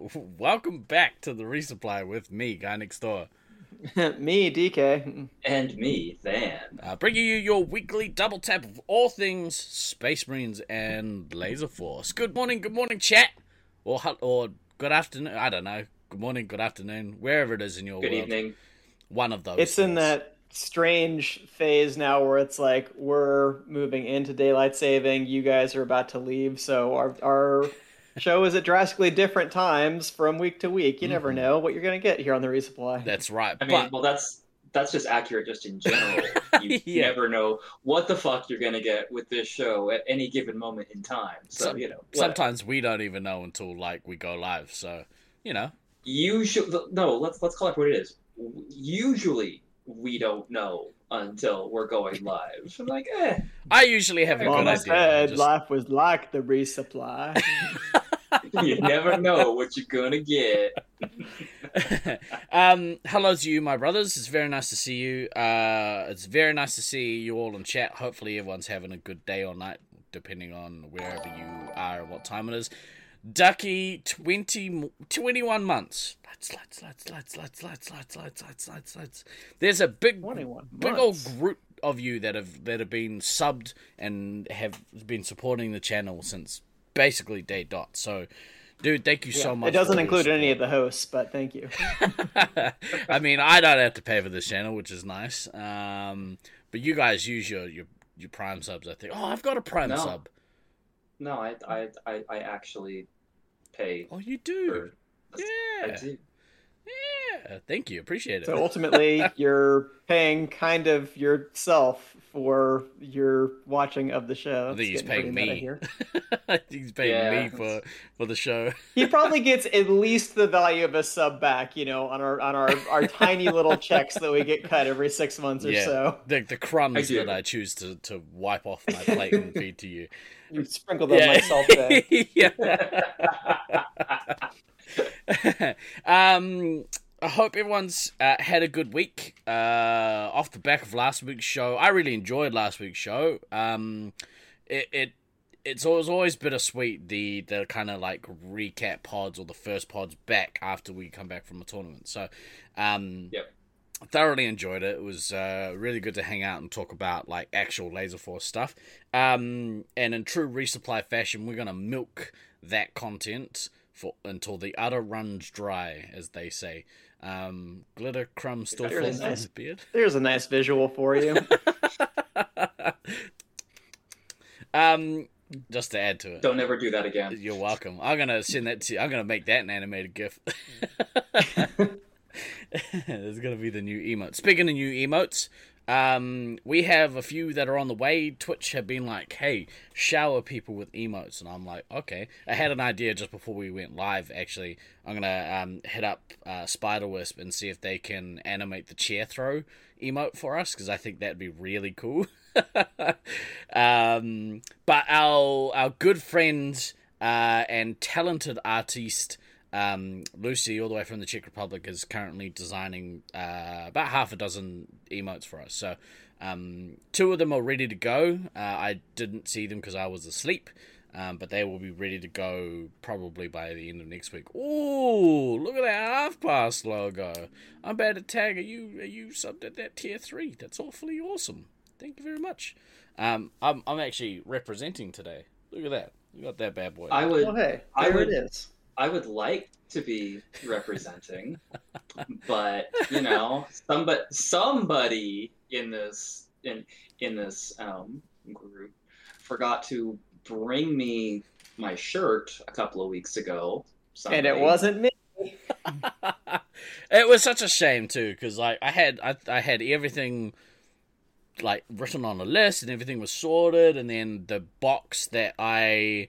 Welcome back to the resupply with me, guy next door. me, DK. And me, Than. Uh, bringing you your weekly double tap of all things Space Marines and Laser Force. Good morning, good morning, chat. Or, or good afternoon. I don't know. Good morning, good afternoon. Wherever it is in your Good world. evening. One of those. It's in that strange phase now where it's like we're moving into daylight saving, you guys are about to leave, so our our show is at drastically different times from week to week. You never Mhm. know what you're gonna get here on the resupply. That's right. I mean, but well, that's that's just accurate just in general. You Yeah. never know what the fuck you're gonna get with this show at any given moment in time. So, Some- you know, what- sometimes we don't even know until like we go live. So, you know. usually no. Let's let's call it what it is. Usually, we don't know until we're going live. I'm like, eh. I usually have a good idea. I said just- life was like the resupply. you never know what you're gonna get. um, hello to you, my brothers. It's very nice to see you. Uh, it's very nice to see you all in chat. Hopefully, everyone's having a good day or night, depending on wherever you are and what time it is. Ducky, 20, 21 months. Let's, let's, let's, let's, let's, let's, let's, let's, let's, let's, let's. There's a big, big old group of you that have that have been subbed and have been supporting the channel since basically day dot. So, dude, thank you so much. it doesn't include any of the hosts, but thank you. I mean, I don't have to pay for this channel, which is nice. Um, but you guys use your your, your Prime subs. I think. Oh, I've got a Prime No. sub. No, I I I, I actually pay Oh, you do. for. I Yeah. do. Yeah. Thank you. Appreciate it. So ultimately, you're paying kind of yourself for your watching of the show. I think he's paying me. here. He's paying Yeah. me for for the show. He probably gets at least the value of a sub back, you know, on our on our, our tiny little checks that we get cut every six months or Yeah. so. The the crumbs I that I choose to, to wipe off my plate and feed to you. You sprinkle them myself there. yeah. um, I hope everyone's uh, had a good week. Uh, off the back of last week's show, I really enjoyed last week's show. Um, it, it it's always always bittersweet the the kind of like recap pods or the first pods back after we come back from a tournament. So, um, Yep. thoroughly enjoyed it. It was uh, really good to hang out and talk about like actual Laser Force stuff. Um, and in true resupply fashion, we're gonna milk that content for until the udder runs dry, as they say. Um, glitter crumb still Very falls on nice. his beard. There's a nice visual for you. um, just to add to it. Don't ever do that again. You're welcome. I'm gonna send that to. You. I'm gonna make that an animated GIF. It's gonna be the new emote. Speaking of new emotes, um, we have a few that are on the way. Twitch have been like, "Hey, shower people with emotes," and I'm like, "Okay." I had an idea just before we went live. Actually, I'm gonna um, hit up uh, Spider Wisp and see if they can animate the chair throw emote for us because I think that'd be really cool. um, but our our good friend uh, and talented artiste um, Lucy, all the way from the Czech Republic, is currently designing uh, about half a dozen emotes for us. So um, two of them are ready to go. Uh, I didn't see them because I was asleep. Um, but they will be ready to go probably by the end of next week. Ooh, look at that half pass logo. I'm about to tag. Are you are you subbed at that tier three? That's awfully awesome. Thank you very much. Um, I'm I'm actually representing today. Look at that. You got that bad boy. I would well, hey, I would- it is. I would like to be representing, but you know, somebody somebody in this in in this um, group forgot to bring me my shirt a couple of weeks ago. And it wasn't me. it was such a shame too, because like I had I, I had everything like written on a list and everything was sorted, and then the box that I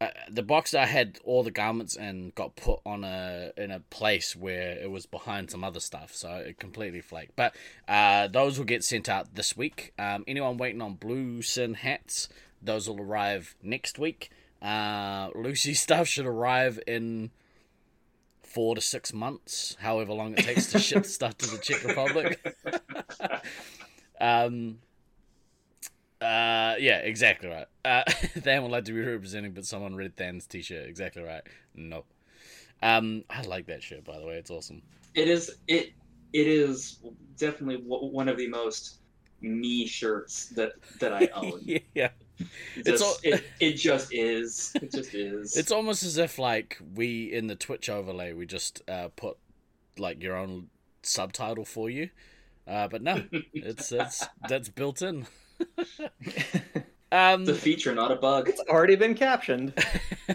uh, the box I had all the garments and got put on a in a place where it was behind some other stuff, so it completely flaked. But uh, those will get sent out this week. Um, anyone waiting on blue sin hats, those will arrive next week. Uh, Lucy stuff should arrive in four to six months, however long it takes to ship stuff to the Czech Republic. um, uh, yeah, exactly right. Uh, Than would like to be representing, but someone read Than's t-shirt. Exactly right. No. Um, I like that shirt by the way. It's awesome. It is it it is definitely w- one of the most me shirts that that I own. yeah. Just, It's all- it, it just is. It just is. It's almost as if like we in the Twitch overlay we just uh, put like your own subtitle for you, uh, but no, it's it's that's built in. um, It's a feature, not a bug. It's already been captioned.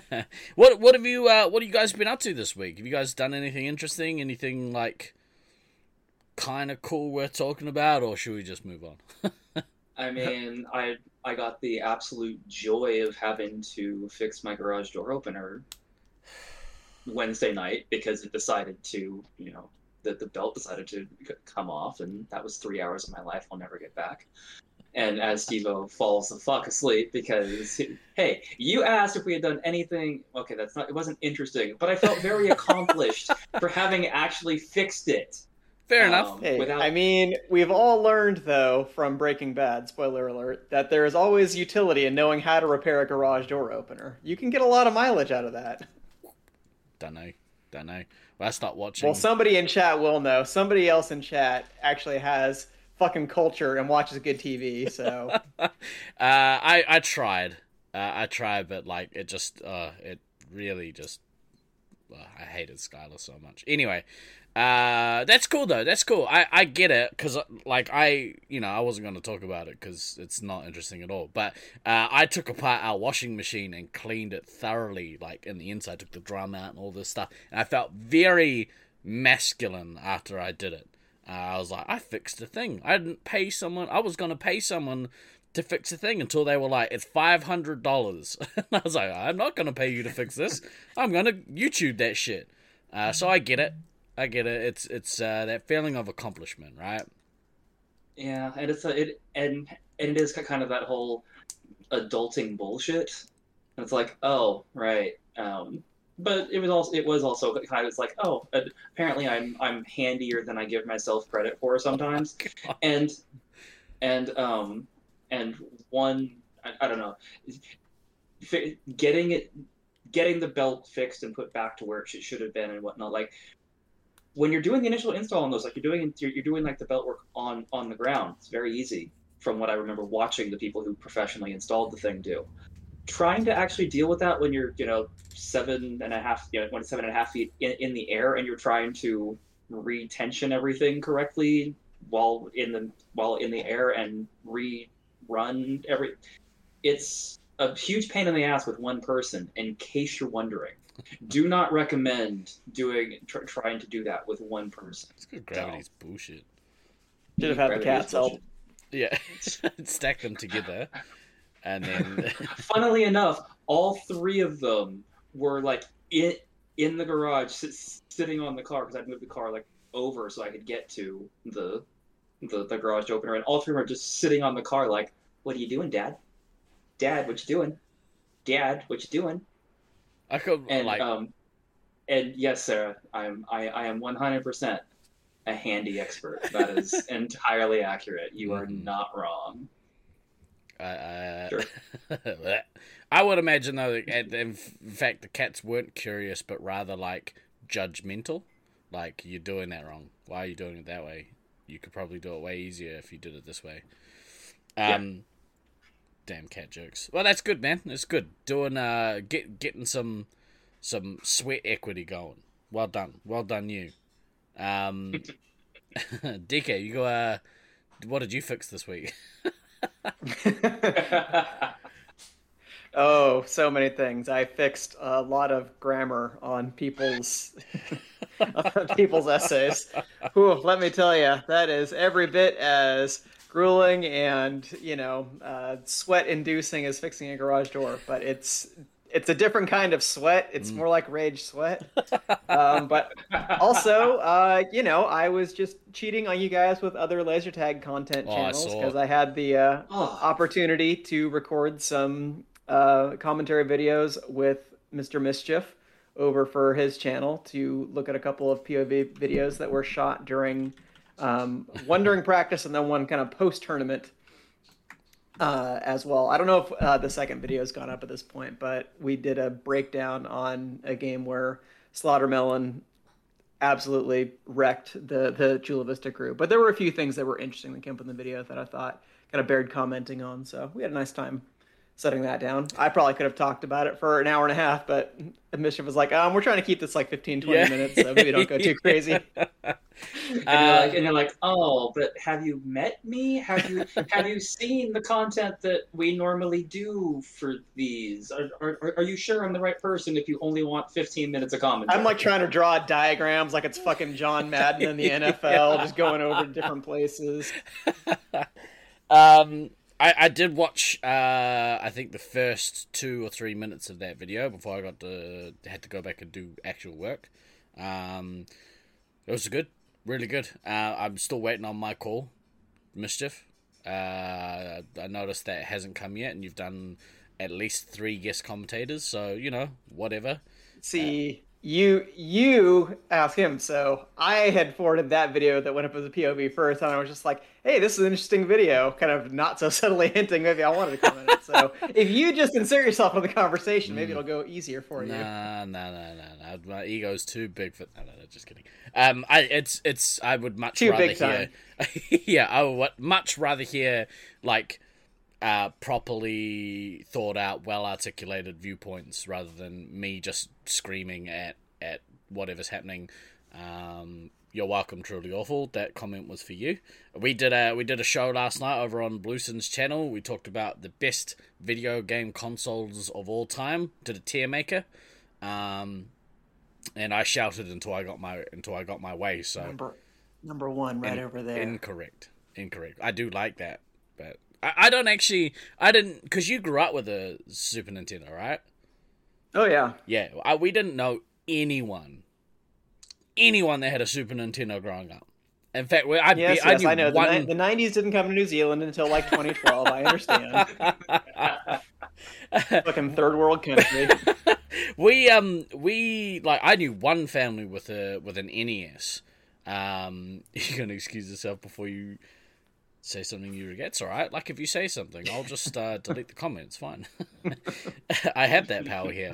what what have you uh, what have you guys been up to this week? Have you guys done anything interesting? Anything like kind of cool worth talking about, or should we just move on? I mean, I I got the absolute joy of having to fix my garage door opener Wednesday night because it decided to, you know, that the belt decided to come off, and that was three hours of my life I'll never get back. And as Steve-O falls the fuck asleep because, hey, you asked if we had done anything. Okay, that's not. It wasn't interesting, but I felt very accomplished for having actually fixed it. Fair enough. Um, Hey, without- I mean, we've all learned though from Breaking Bad, spoiler alert, that there is always utility in knowing how to repair a garage door opener. You can get a lot of mileage out of that. Don't know, don't know. Well, I start watching. Well, somebody in chat will know. Somebody else in chat actually has fucking culture and watches good TV. So uh, I I tried, uh, I tried, but like it just uh, it really just uh, I hated Skyler so much. Anyway, uh, that's cool though. That's cool. I I get it because like I you know I wasn't going to talk about it because it's not interesting at all. But uh, I took apart our washing machine and cleaned it thoroughly, like in the inside. Took the drum out and all this stuff, and I felt very masculine after I did it. Uh, I was like, I fixed the thing. I didn't pay someone. I was gonna pay someone to fix the thing until they were like, it's five hundred dollars. I was like, I'm not gonna pay you to fix this. I'm gonna YouTube that shit. Uh, so I get it. I get it. It's it's uh, that feeling of accomplishment, right? Yeah, and it's a, it and and it is kind of that whole adulting bullshit. And it's like, oh, right. Um, but it was also it was also kind of it's like, oh, uh, apparently I'm I'm handier than I give myself credit for sometimes. and and um and one I, I don't know, getting it getting the belt fixed and put back to where it should, should have been and whatnot like when you're doing the initial install on those, like you're doing you're, you're doing like the belt work on on the ground. It's very easy from what I remember watching the people who professionally installed the thing do. Trying to actually deal with that when you're you know seven and a half you know when seven and a half feet in, in the air and you're trying to retension everything correctly while in the while in the air and rerun every it's a huge pain in the ass with one person in case you're wondering do not recommend doing tr- trying to do that with one person. It's good gravity's bullshit. should have had the cats help. Yeah, stack them together, and then Funnily enough, all three of them were like in in the garage, sit, sitting on the car because I'd moved the car like over so I could get to the the, the garage opener, and all three were just sitting on the car like, "What are you doing, Dad? Dad, what you doing? Dad, what you doing?" I could And like um, and yes, Sarah, I'm I, I am 100 percent a handy expert. That is entirely accurate. You are Mhm. not wrong. I, I, Sure. I would imagine though, that, in fact, the cats weren't curious, but rather like judgmental. Like you're doing that wrong. Why are you doing it that way? You could probably do it way easier if you did it this way. Um, damn cat jokes. Well, that's good, man. It's good doing uh get getting some some sweat equity going. Well done, well done, you. Um, DK, you go. Uh, what did you fix this week? oh, so many things. I fixed a lot of grammar on people's people's essays. Whew, let me tell you, that is every bit as grueling and you know uh, sweat-inducing as fixing a garage door. But it's it's a different kind of sweat. It's Mm. more like rage sweat. Um, but also, uh, you know, I was just cheating on you guys with other laser tag content Oh, channels saw. because I had the uh, oh, opportunity to record some uh, commentary videos with Mr. Mischief over for his channel to look at a couple of POV videos that were shot during um, one during practice and then one kind of post tournament uh, as well. I don't know if uh, the second video's gone up at this point, but we did a breakdown on a game where Slaughtermelon absolutely wrecked the the Chula Vista crew. But there were a few things that were interesting that came up in the video that I thought kind of bared commenting on. So we had a nice time setting that down. I probably could have talked about it for an hour and a half, but Mischief was like, um, we're trying to keep this like 15, 20 Yeah. minutes, so maybe don't go too crazy. And Uh, you're like, and you're like, oh, but have you met me? Have you have you seen the content that we normally do for these? Are, are, are you sure I'm the right person if you only want 15 minutes of commentary? I'm like trying to draw diagrams like it's fucking John Madden in the NFL, just going over different places. Um, I, I did watch. Uh, I think the first two or three minutes of that video before I got to had to go back and do actual work. Um, it was good, really good. Uh, I'm still waiting on my call, mischief. Uh, I noticed that it hasn't come yet, and you've done at least three guest commentators. So you know, whatever. See, you you ask him. So I had forwarded that video that went up as a POV first, and I was just like, "Hey, this is an interesting video." Kind of not so subtly hinting maybe I wanted to comment. So if you just insert yourself into the conversation, maybe it'll go easier for you. Nah, nah, nah, nah, nah. My ego's too big for. No, no, no. Just kidding. Um, I it's it's. I would much Too rather big hear. yeah, I would much rather hear like uh properly thought out, well articulated viewpoints rather than me just screaming at at whatever's happening. Um, you're welcome, truly awful. That comment was for you. We did a we did a show last night over on Blueson's channel. We talked about the best video game consoles of all time. Did a tier maker, um, and I shouted until I got my until I got my way. So Number number one, right in- over there. Incorrect. Incorrect. I do like that, but I, I don't actually. I didn't because you grew up with a Super Nintendo, right? oh yeah, Yeah, I, we didn't know anyone, anyone that had a Super Nintendo growing up. In fact, I, yes, I yes, knew I, know. one. The, the '90s didn't come to New Zealand until like 2012. I understand. Fucking third world country. we um we like I knew one family with a with an NES. Um, you're gonna excuse yourself before you say something you regret. It's all right. Like if you say something, I'll just uh, delete the comments. Fine. I have that power here.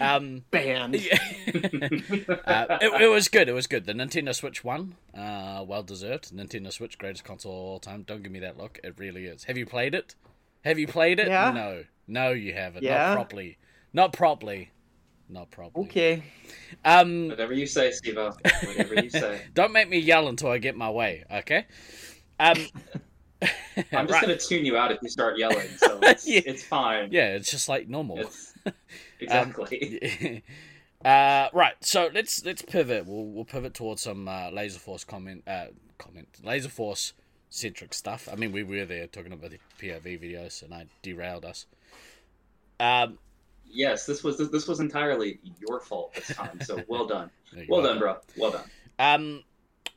Um, Banned. yeah. uh, it, it was good. It was good. The Nintendo Switch won. Uh, well deserved. Nintendo Switch, greatest console of all time. Don't give me that look. It really is. Have you played it? Have you played it? Yeah. No. No, you haven't. Yeah. Not properly. Not properly. Not properly. Okay. Um, Whatever you say, Steve. Whatever you say. don't make me yell until I get my way. Okay. Um, I'm just right. gonna tune you out if you start yelling. So it's, Yeah. it's fine. Yeah, it's just like normal. It's, exactly. uh, right, so let's let's pivot. We'll we'll pivot towards some uh, Laser Force comment uh, comment Laser Force centric stuff. I mean, we were there talking about the POV videos, and I derailed us. Um, yes, this was this was entirely your fault this time. So well done. Well go. done, bro. Well done. Um,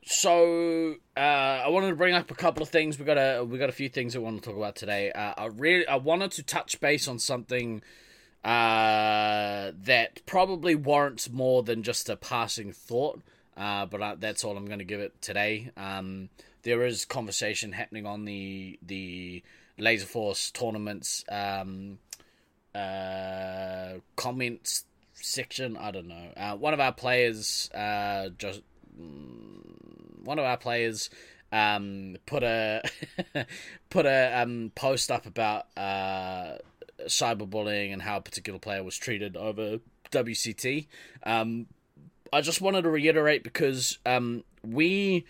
so uh, I wanted to bring up a couple of things. We got a we got a few things we want to talk about today. Uh, I really I wanted to touch base on something uh, that probably warrants more than just a passing thought. Uh, but I, that's all I'm going to give it today. Um, there is conversation happening on the the Laser Force tournaments um, uh, comments section. I don't know. Uh, one of our players just one of our players um, put a put a um, post up about uh, cyberbullying and how a particular player was treated over WCT. Um, I just wanted to reiterate because um, we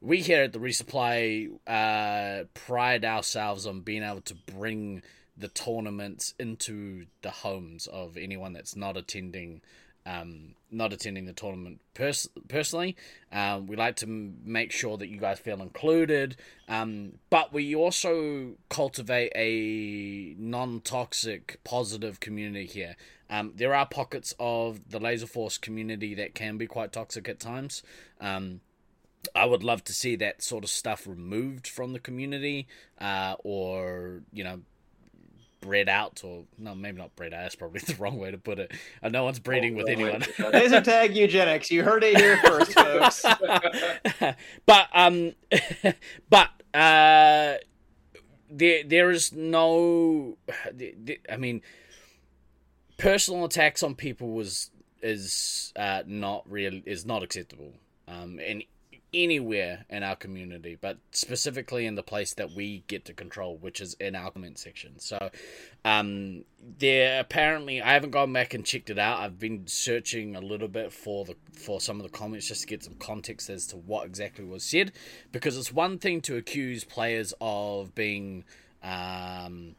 we here at the resupply uh, pride ourselves on being able to bring the tournaments into the homes of anyone that's not attending um, not attending the tournament pers- personally. Um, we like to m- make sure that you guys feel included, um, but we also cultivate a non toxic, positive community here. Um, there are pockets of the Laser Force community that can be quite toxic at times. Um, I would love to see that sort of stuff removed from the community, uh, or you know, bred out, or no, maybe not bred out. That's probably the wrong way to put it. Uh, no one's breeding with Oh, anyone. wait, Laser tag eugenics. You heard it here first, folks. but um, but uh, there there is no. the- the- I mean, personal attacks on people was is uh, not real is not acceptable um, in anywhere in our community, but specifically in the place that we get to control, which is in our comment section. So, um, there apparently I haven't gone back and checked it out. I've been searching a little bit for the for some of the comments just to get some context as to what exactly was said, because it's one thing to accuse players of being um,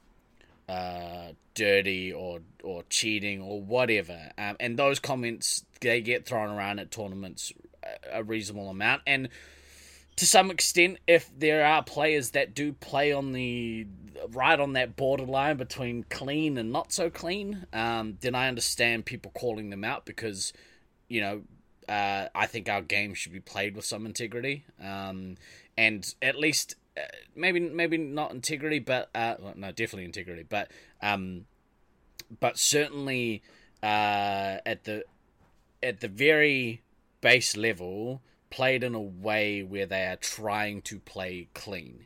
uh, dirty or or cheating or whatever. Um, and those comments they get thrown around at tournaments a reasonable amount. And to some extent, if there are players that do play on the right on that borderline between clean and not so clean, um, then I understand people calling them out because you know uh, I think our game should be played with some integrity. Um, and at least uh, maybe maybe not integrity, but uh, well, no, definitely integrity, but um, but certainly uh, at the at the very base level played in a way where they are trying to play clean,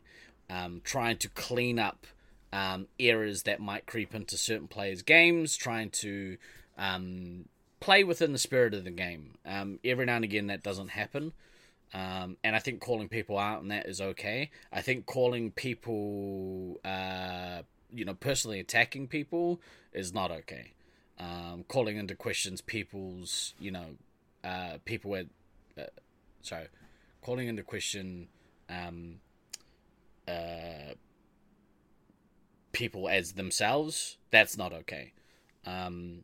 um, trying to clean up um, errors that might creep into certain players' games, trying to um, play within the spirit of the game. Um, every now and again, that doesn't happen. Um, and I think calling people out on that is okay. I think calling people, uh, you know, personally attacking people is not okay. Um, calling into questions people's, you know, uh, people were, uh, sorry, calling into question, um, uh, people as themselves. That's not okay. Um,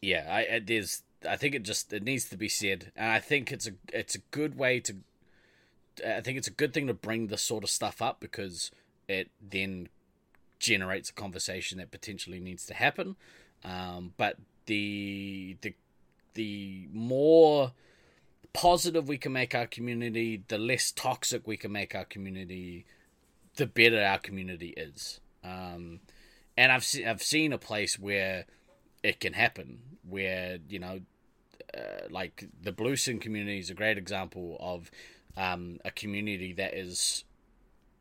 yeah, I, I there's I think it just it needs to be said, and I think it's a it's a good way to. I think it's a good thing to bring this sort of stuff up because it then generates a conversation that potentially needs to happen. Um, but the the the more positive we can make our community, the less toxic we can make our community, the better our community is. Um, and I've se- I've seen a place where it can happen, where you know uh, like the Bluesin community is a great example of um, a community that is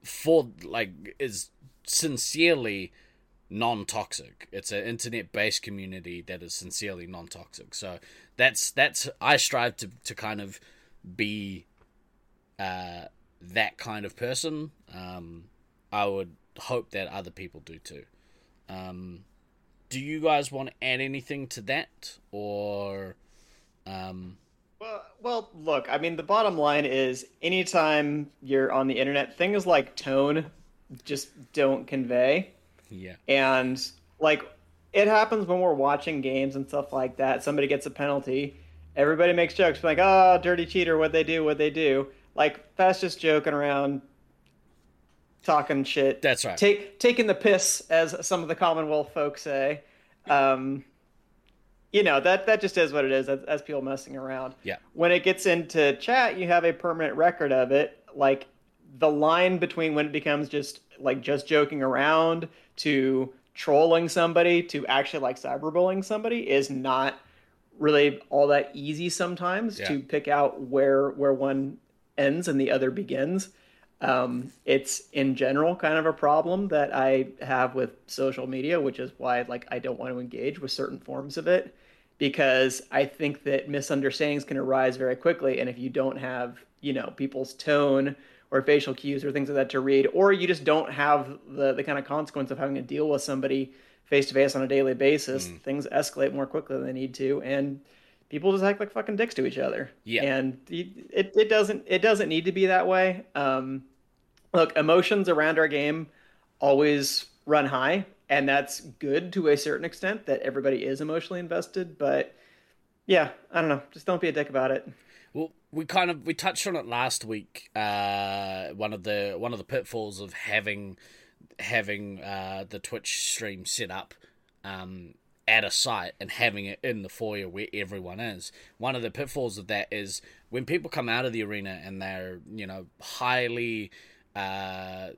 for like is sincerely non-toxic. It's an internet-based community that is sincerely non-toxic. So that's that's I strive to to kind of be uh, that kind of person. Um, I would hope that other people do too. Um, do you guys want to add anything to that or um, well, well, look. I mean, the bottom line is, anytime you're on the internet, things like tone just don't convey. Yeah. And like, it happens when we're watching games and stuff like that. Somebody gets a penalty, everybody makes jokes like, "Oh, dirty cheater! What they do? What they do?" Like that's just joking around, talking shit. That's right. Take taking the piss, as some of the Commonwealth folks say. Um, you know that that just is what it is as people messing around. Yeah. When it gets into chat, you have a permanent record of it. Like the line between when it becomes just like just joking around to trolling somebody to actually like cyberbullying somebody is not really all that easy sometimes Yeah. to pick out where where one ends and the other begins. Um, it's in general kind of a problem that I have with social media, which is why like I don't want to engage with certain forms of it because I think that misunderstandings can arise very quickly, and if you don't have you know people's tone or facial cues or things like that to read, or you just don't have the the kind of consequence of having to deal with somebody face to face on a daily basis, Mm. things escalate more quickly than they need to, and people just act like fucking dicks to each other. Yeah. and it, it doesn't it doesn't need to be that way. Um, look, emotions around our game always run high, and that's good to a certain extent that everybody is emotionally invested. But yeah, I don't know, just don't be a dick about it. Well, we kind of we touched on it last week. Uh, one of the one of the pitfalls of having having uh, the Twitch stream set up um, at a site and having it in the foyer where everyone is. One of the pitfalls of that is when people come out of the arena and they're you know highly uh,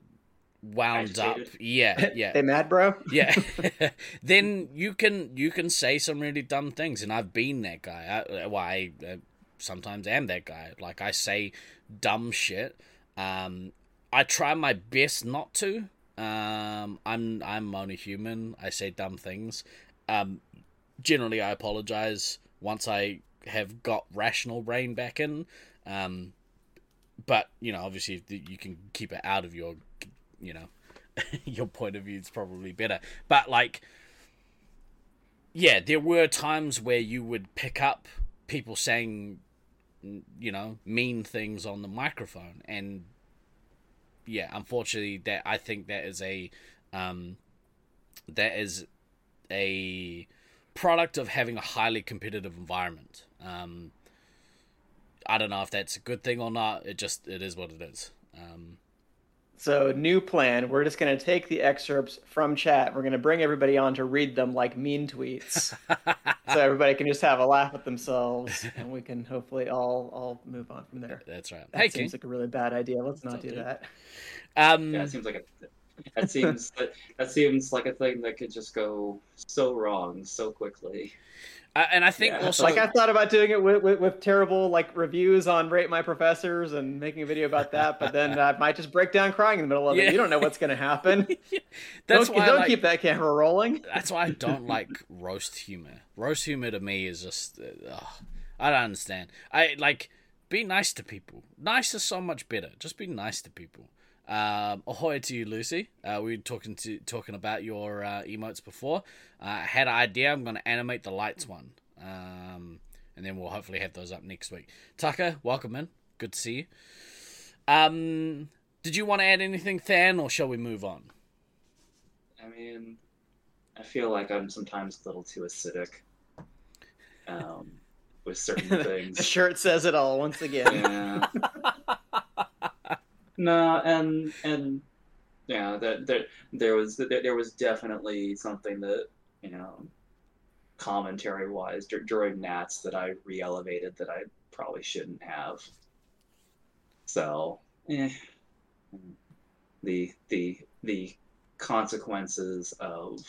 wound up. Agitated. Yeah, yeah. Hey, mad bro. yeah then you can you can say some really dumb things and i've been that guy i, well, I uh, sometimes am that guy. Like i say dumb shit. Um i try my best not to. Um i'm i'm only human. I say dumb things. Um generally i apologize once I have got rational brain back in. Um, but you know, obviously, you can keep it out of your, you know, your point of view. Is probably better. But like, yeah, there were times where you would pick up people saying, you know, mean things on the microphone, and yeah, unfortunately, that I think that is a, um, that is a product of having a highly competitive environment. Um, I don't know if that's a good thing or not. It just it is what it is. Um, so new plan. We're just going to take the excerpts from chat. We're going to bring everybody on to read them like mean tweets, so everybody can just have a laugh at themselves, and we can hopefully all all move on from there. That's right. That hey, seems King. like a really bad idea. Let's not do okay. that. Um, Yeah, it seems like a, that seems that, that seems like a thing that could just go so wrong so quickly. uh, and I think Yeah. also like I thought about doing it with, with, with terrible like reviews on Rate My Professors and making a video about that, but then I might just break down crying in the middle of Yeah. it. You don't know what's going to happen. that's don't why I don't like- keep that camera rolling. That's why I don't like roast humor. Roast humor to me is just, uh, ugh, I don't understand. I like be nice to people. Nice is so much better. Just be nice to people. Um, ahoy to you, Lucy. Uh, we were talking to talking about your uh, emotes before. Uh, I had an idea. I'm going to animate the lights one, um, and then we'll hopefully have those up next week. Tucker, welcome in. Good to see you. Um, did you want to add anything, Than, or shall we move on? I mean, I feel like I'm sometimes a little too acidic um, with certain the things. shirt says it all once again. Yeah. no, and and yeah, that there there was there, was definitely something that you know, commentary wise during Nats that I re-elevated that I probably shouldn't have. So, eh, the the the consequences of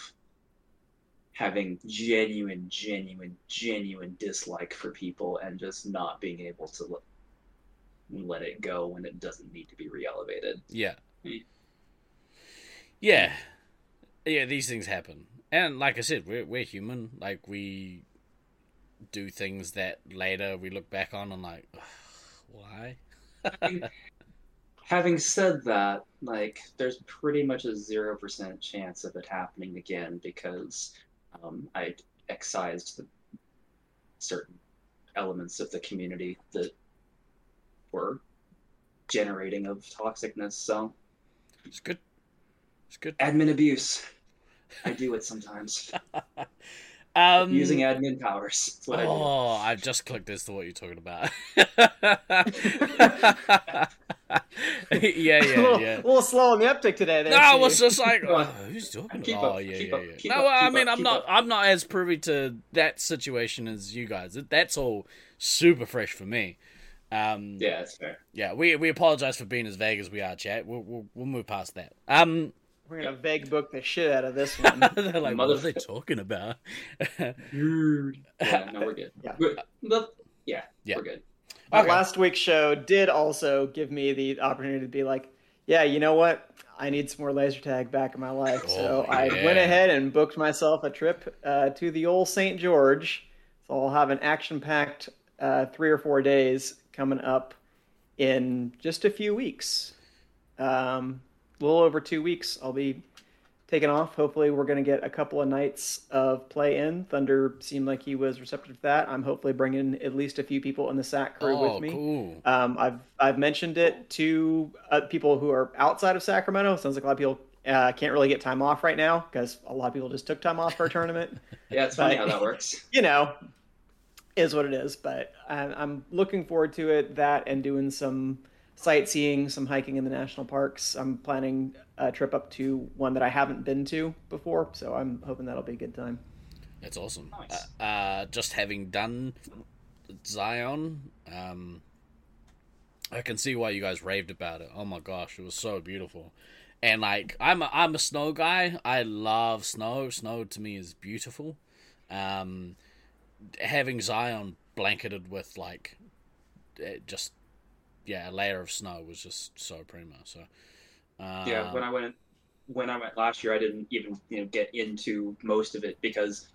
having genuine, genuine, genuine dislike for people and just not being able to let, it go when it doesn't need to be re-elevated. Yeah. Hmm. Yeah. Yeah, these things happen. And like I said, we're we're human. Like we do things that later we look back on and like "Ugh, why? Having said that, like, there's pretty much a zero percent chance of it happening again because um, I excised the certain elements of the community that were generating of toxicness. So, It's good. It's good. admin abuse. I do it sometimes. Um Using admin powers. That's what I do. Oh, I've just clicked as to what you're talking about. yeah, a, yeah, little, yeah. a little slow on the uptick today. There, No, I was just like, oh, who's talking Keep about? up, oh, yeah, keep yeah, up, yeah. keep no, up, I mean, up, I'm not, up. I'm not as privy to that situation as you guys. That's all super fresh for me. Um, Yeah, that's fair. yeah, we we apologize for being as vague as we are, chat. We'll we'll, we'll move past that. Um, We're gonna vague book the shit out of this one. they're like, what are they talking about? Yeah, no, we're good. Yeah. We're, but, yeah, Yeah. we're good. Okay. last week's show did also give me the opportunity to be like, yeah, you know what? I need some more laser tag back in my life. so Oh, I yeah. went ahead and booked myself a trip uh, to the old St. George. So I'll have an action packed uh, three or four days coming up in just a few weeks. Um, a little over two weeks. I'll be taking off. Hopefully, we're going to get a couple of nights of play in. Thunder seemed like he was receptive to that. I'm hopefully bringing at least a few people in the SAC crew oh, with me. cool. Um, I've I've mentioned it to uh, people who are outside of Sacramento. Sounds like a lot of people uh, can't really get time off right now because a lot of people just took time off for a tournament. Yeah, it's funny But- how that works. you know, is what it is. But I'm, I'm looking forward to it. That and doing some sightseeing, some hiking in the national parks. I'm planning a trip up to one that I haven't been to before, so I'm hoping that'll be a good time. That's awesome. Nice. Uh, uh, just having done Zion, um, I can see why you guys raved about it. Oh my gosh, it was so beautiful. And like, I'm a, I'm a snow guy. I love snow. Snow to me is beautiful. Um, having Zion blanketed with like, just yeah, a layer of snow was just so prima. So uh, yeah, when I went when I went last year, I didn't even you know get into most of it because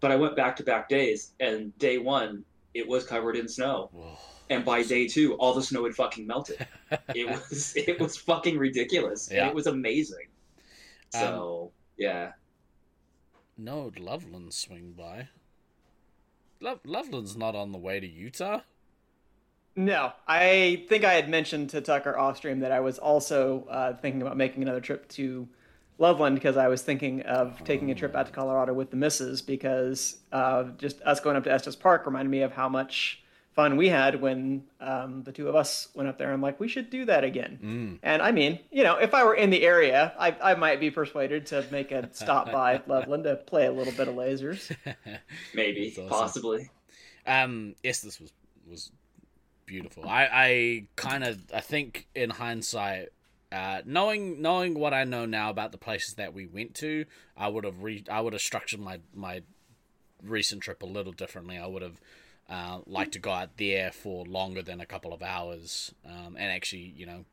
but I went back to back days, and day one it was covered in snow, Whoa. and by day two all the snow had fucking melted. It was it was fucking ridiculous, Yeah. it was amazing. So yeah, No, Loveland swing by. Lo- Loveland's not on the way to Utah. No, I think I had mentioned to Tucker off stream that I was also uh, thinking about making another trip to Loveland because I was thinking of taking a trip out to Colorado with the missus because uh, just us going up to Estes Park reminded me of how much fun we had when um, the two of us went up there. I'm like, we should do that again. Mm. And I mean, you know, if I were in the area, I, I might be persuaded to make a stop by Loveland to play a little bit of lasers. maybe awesome. possibly. Um, yes, this was was beautiful. I I kind of I think in hindsight, uh, knowing knowing what I know now about the places that we went to, I would have re I would have structured my my recent trip a little differently. I would have. Uh, liked to go out there for longer than a couple of hours, um, and actually, you know,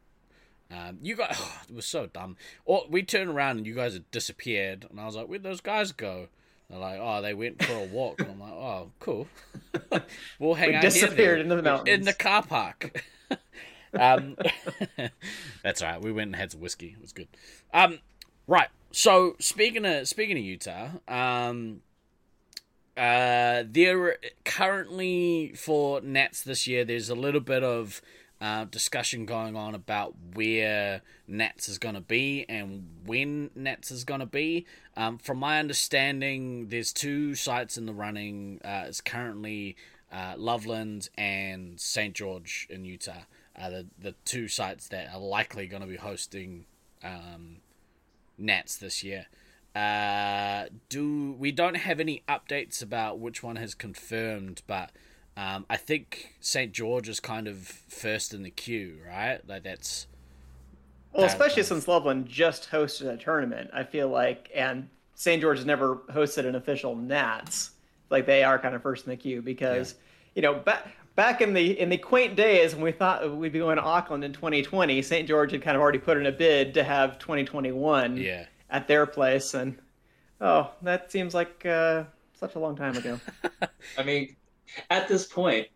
um, you guys, it was so dumb. Or we turned around and you guys had disappeared, and I was like, "Where'd those guys go?" They're like, "Oh, they went for a walk." And I'm like, "Oh, cool. we'll hang We out disappeared into the mountains. in the car park." um, that's all right. We went and had some whiskey. It was good. Um, right. So speaking of speaking of Utah, um, uh, there currently for Nats this year, there's a little bit of uh, discussion going on about where Nats is going to be and when Nats is going to be. Um, from my understanding, there's two sites in the running. Uh, it's currently uh, Loveland and St. George in Utah. Uh, the the two sites that are likely going to be hosting um, Nats this year. Uh, do we don't have any updates about which one has confirmed, but um, I think St George is kind of first in the queue, right? Like that's Well, that- especially since Loveland just hosted a tournament, I feel like, and St. George has never hosted an official Nats. Like they are kind of first in the queue because, you know, back back in the in the quaint days when we thought we'd be going to Auckland in 2020, St. George had kind of already put in a bid to have 2021 yeah. At their place, and oh, that seems like uh, such a long time ago. I mean, at this point,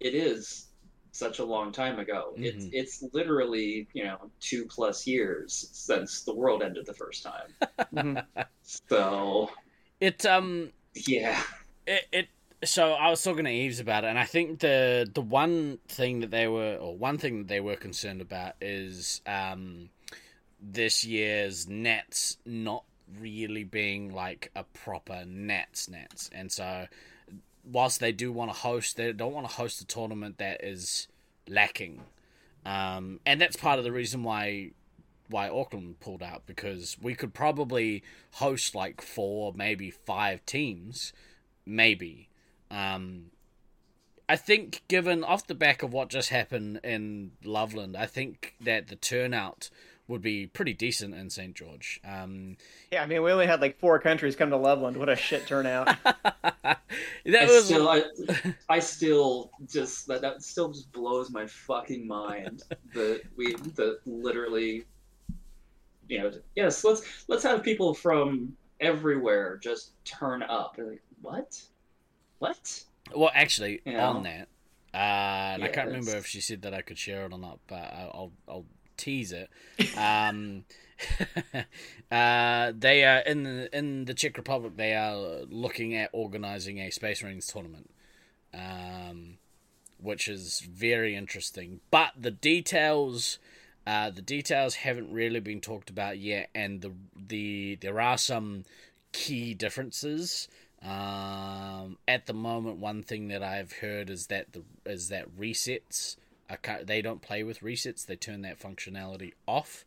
it is such a long time ago. Mm-hmm. It's it's literally you know two plus years since the world ended the first time. Mhm. So It um yeah, it, it so I was talking to Eves about it, and I think the the one thing that they were, or one thing that they were concerned about is um, this year's Nats not really being like a proper Nats Nats, and so whilst they do want to host, they don't want to host a tournament that is lacking, um, and that's part of the reason why why Auckland pulled out because we could probably host like four, maybe five teams, maybe. Um, I think, given off the back of what just happened in Loveland, I think that the turnout would be pretty decent in St. George. Um, yeah, I mean, we only had like four countries come to Loveland. What a shit turnout! that I was still I, I still just that that still just blows my fucking mind that we that literally you know yes let's let's have people from everywhere just turn up They're like what what well, actually, You know? on that, uh, and I can't remember if she said that I could share it or not, but I'll I'll tease it. Um, uh, they are in the in the Czech Republic. They are looking at organizing a Space Marines tournament, um, which is very interesting. But the details, uh, the details haven't really been talked about yet, and the the there are some key differences. Um, at the moment, one thing that I've heard is that the is that resets. They don't play with resets. They turn that functionality off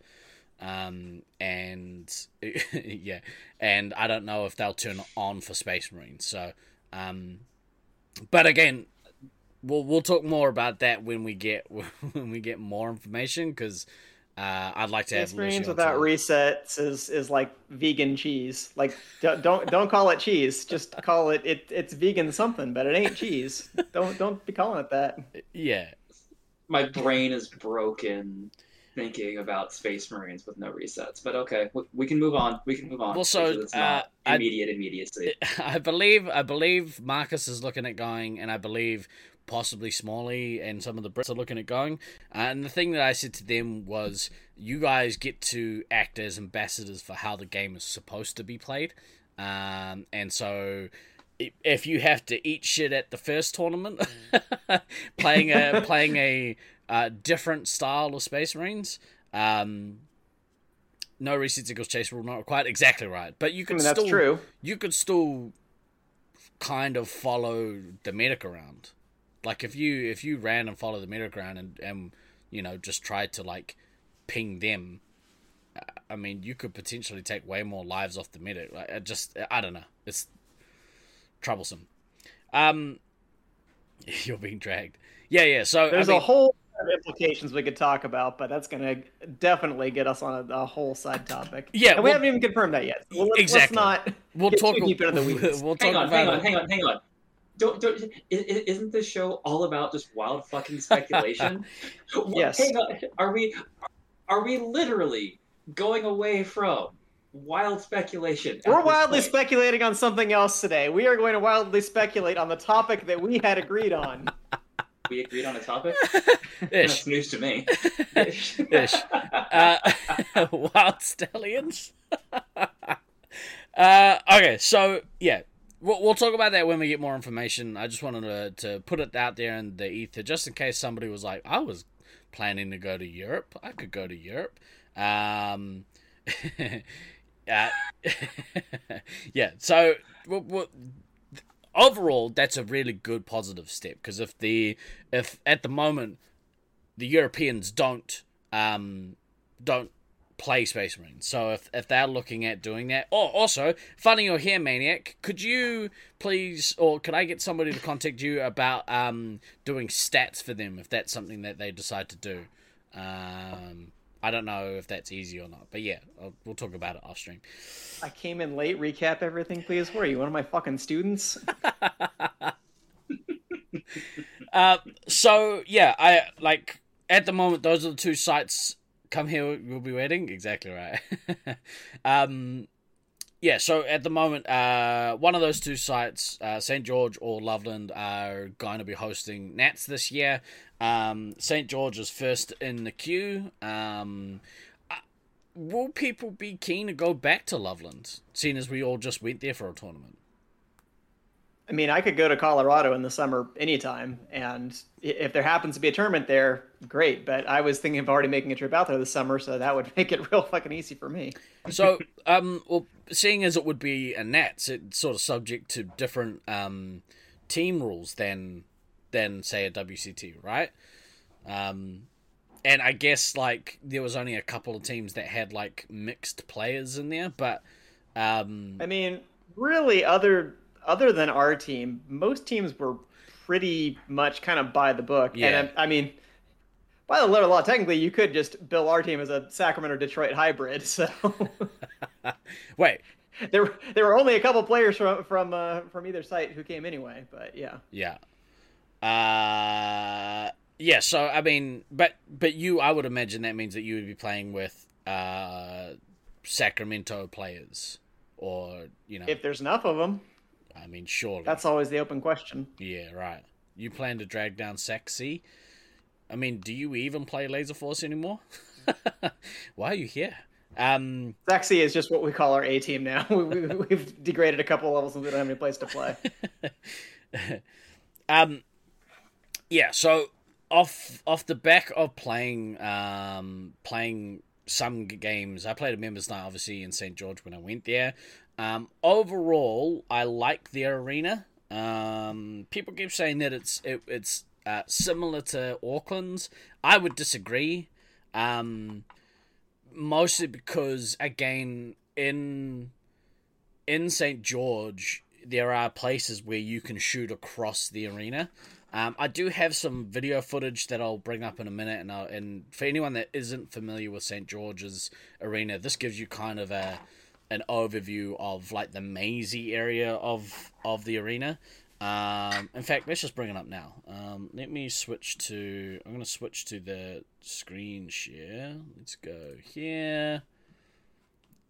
um, and yeah, and I don't know if they'll turn on for Space Marines. So, um, but again, we'll we'll talk more about that when we get when we get more information because uh, I'd like to have Space Marines without too. resets is is like vegan cheese. Like don't don't, don't call it cheese. Just call it it it's vegan something, but it ain't cheese. Don't don't be calling it that. yeah, my brain is broken thinking about Space Marines with no resets. But okay, we, we can move on. We can move on. Well, so, it's not uh, I- immediate immediacy. I believe I believe Marcus is looking at going, and I believe possibly Smalley and some of the Brits are looking at going. Uh, and the thing that I said to them was, you guys get to act as ambassadors for how the game is supposed to be played. Um, and so, i- if you have to eat shit at the first tournament, playing a playing a uh, different style of Space Marines. Um, no resets equals chase rule not required. Exactly right, but you I can mean, that's still true. you could still kind of follow the medic around. Like if you if you ran and followed the medic around and and you know just tried to like ping them, uh, I mean you could potentially take way more lives off the medic. Like I just I don't know. It's troublesome. Um, you're being dragged. Yeah, yeah. So There's I mean, a whole lot of implications we could talk about, but that's going to definitely get us on a, a whole side topic. Yeah, and we well- haven't even confirmed that yet. Well, let's, Exactly. let's not. we'll get talk. too deep into the weeds. We'll talk hang on, about hang on, it. hang on, hang on. Don't, don't, i- i- isn't this show all about just wild fucking speculation? Yes. Hang on, are we, are we literally going away from wild speculation? We're wildly point? speculating on something else today. We are going to wildly speculate on the topic that we had agreed on. We agreed on a topic. Ish. That's news to me. Ish. uh, wild stallions. uh, okay, so yeah, we'll, we'll talk about that when we get more information. I just wanted to, to put it out there in the ether, just in case somebody was like, "I was planning to go to Europe. I could go to Europe." Um, uh, yeah. So, overall, that's a really good positive step because if the if at the moment the Europeans don't um don't play Space Marines. So if if they're looking at doing that, oh, also funny you're here, Maniac. Could you please, or could I get somebody to contact you about um doing stats for them if that's something that they decide to do? Um, I don't know if that's easy or not, but yeah, I'll, we'll talk about it off stream. I came in late. Recap everything, please. Where are you? One of my fucking students? Uh, so yeah, I like at the moment those are the two sites. Come here, we'll be waiting. Exactly right. um, yeah. So at the moment, uh, one of those two sites, uh, St George or Loveland, are going to be hosting Nats this year. Um, St George is first in the queue. Um, will people be keen to go back to Loveland, seeing as we all just went there for a tournament? I mean, I could go to Colorado in the summer anytime, and if there happens to be a tournament there, great. But I was thinking of already making a trip out there this summer, so that would make it real fucking easy for me. So, um, well, seeing as it would be a Nats, it's sort of subject to different um, team rules than than say a WCT, right? Um, and I guess like there was only a couple of teams that had like mixed players in there, but um, I mean, really, other other than our team, most teams were pretty much kind of by the book. Yeah. And I, I mean, by the letter of law, technically, you could just bill our team as a Sacramento Detroit hybrid. So wait, there were- there were only a couple players from from uh, from either site who came anyway. But yeah. yeah, uh, yeah. So I mean, but but you, I would imagine that means that you would be playing with uh, Sacramento players, or you know, If there's enough of them, I mean, surely that's always the open question. Yeah, right. You plan to drag down Sexy. I mean, do you even play Laser Force anymore? Why are you here? Um, Zaxi is just what we call our A team now. we, we, we've degraded a couple levels and we don't have any place to play. um, yeah. So off off the back of playing um playing some games, I played a members night obviously in St George when I went there. Um, overall, I like the arena. Um, people keep saying that it's it, it's uh, similar to Auckland's. I would disagree. Um, mostly because again in in St George there are places where you can shoot across the arena. Um, I do have some video footage that I'll bring up in a minute, and I'll, and for anyone that isn't familiar with St George's arena, this gives you kind of a an overview of like the mazy area of of the arena. Um, in fact, let's just bring it up now. Um, let me switch to. I'm going to switch to the screen share. Let's go here.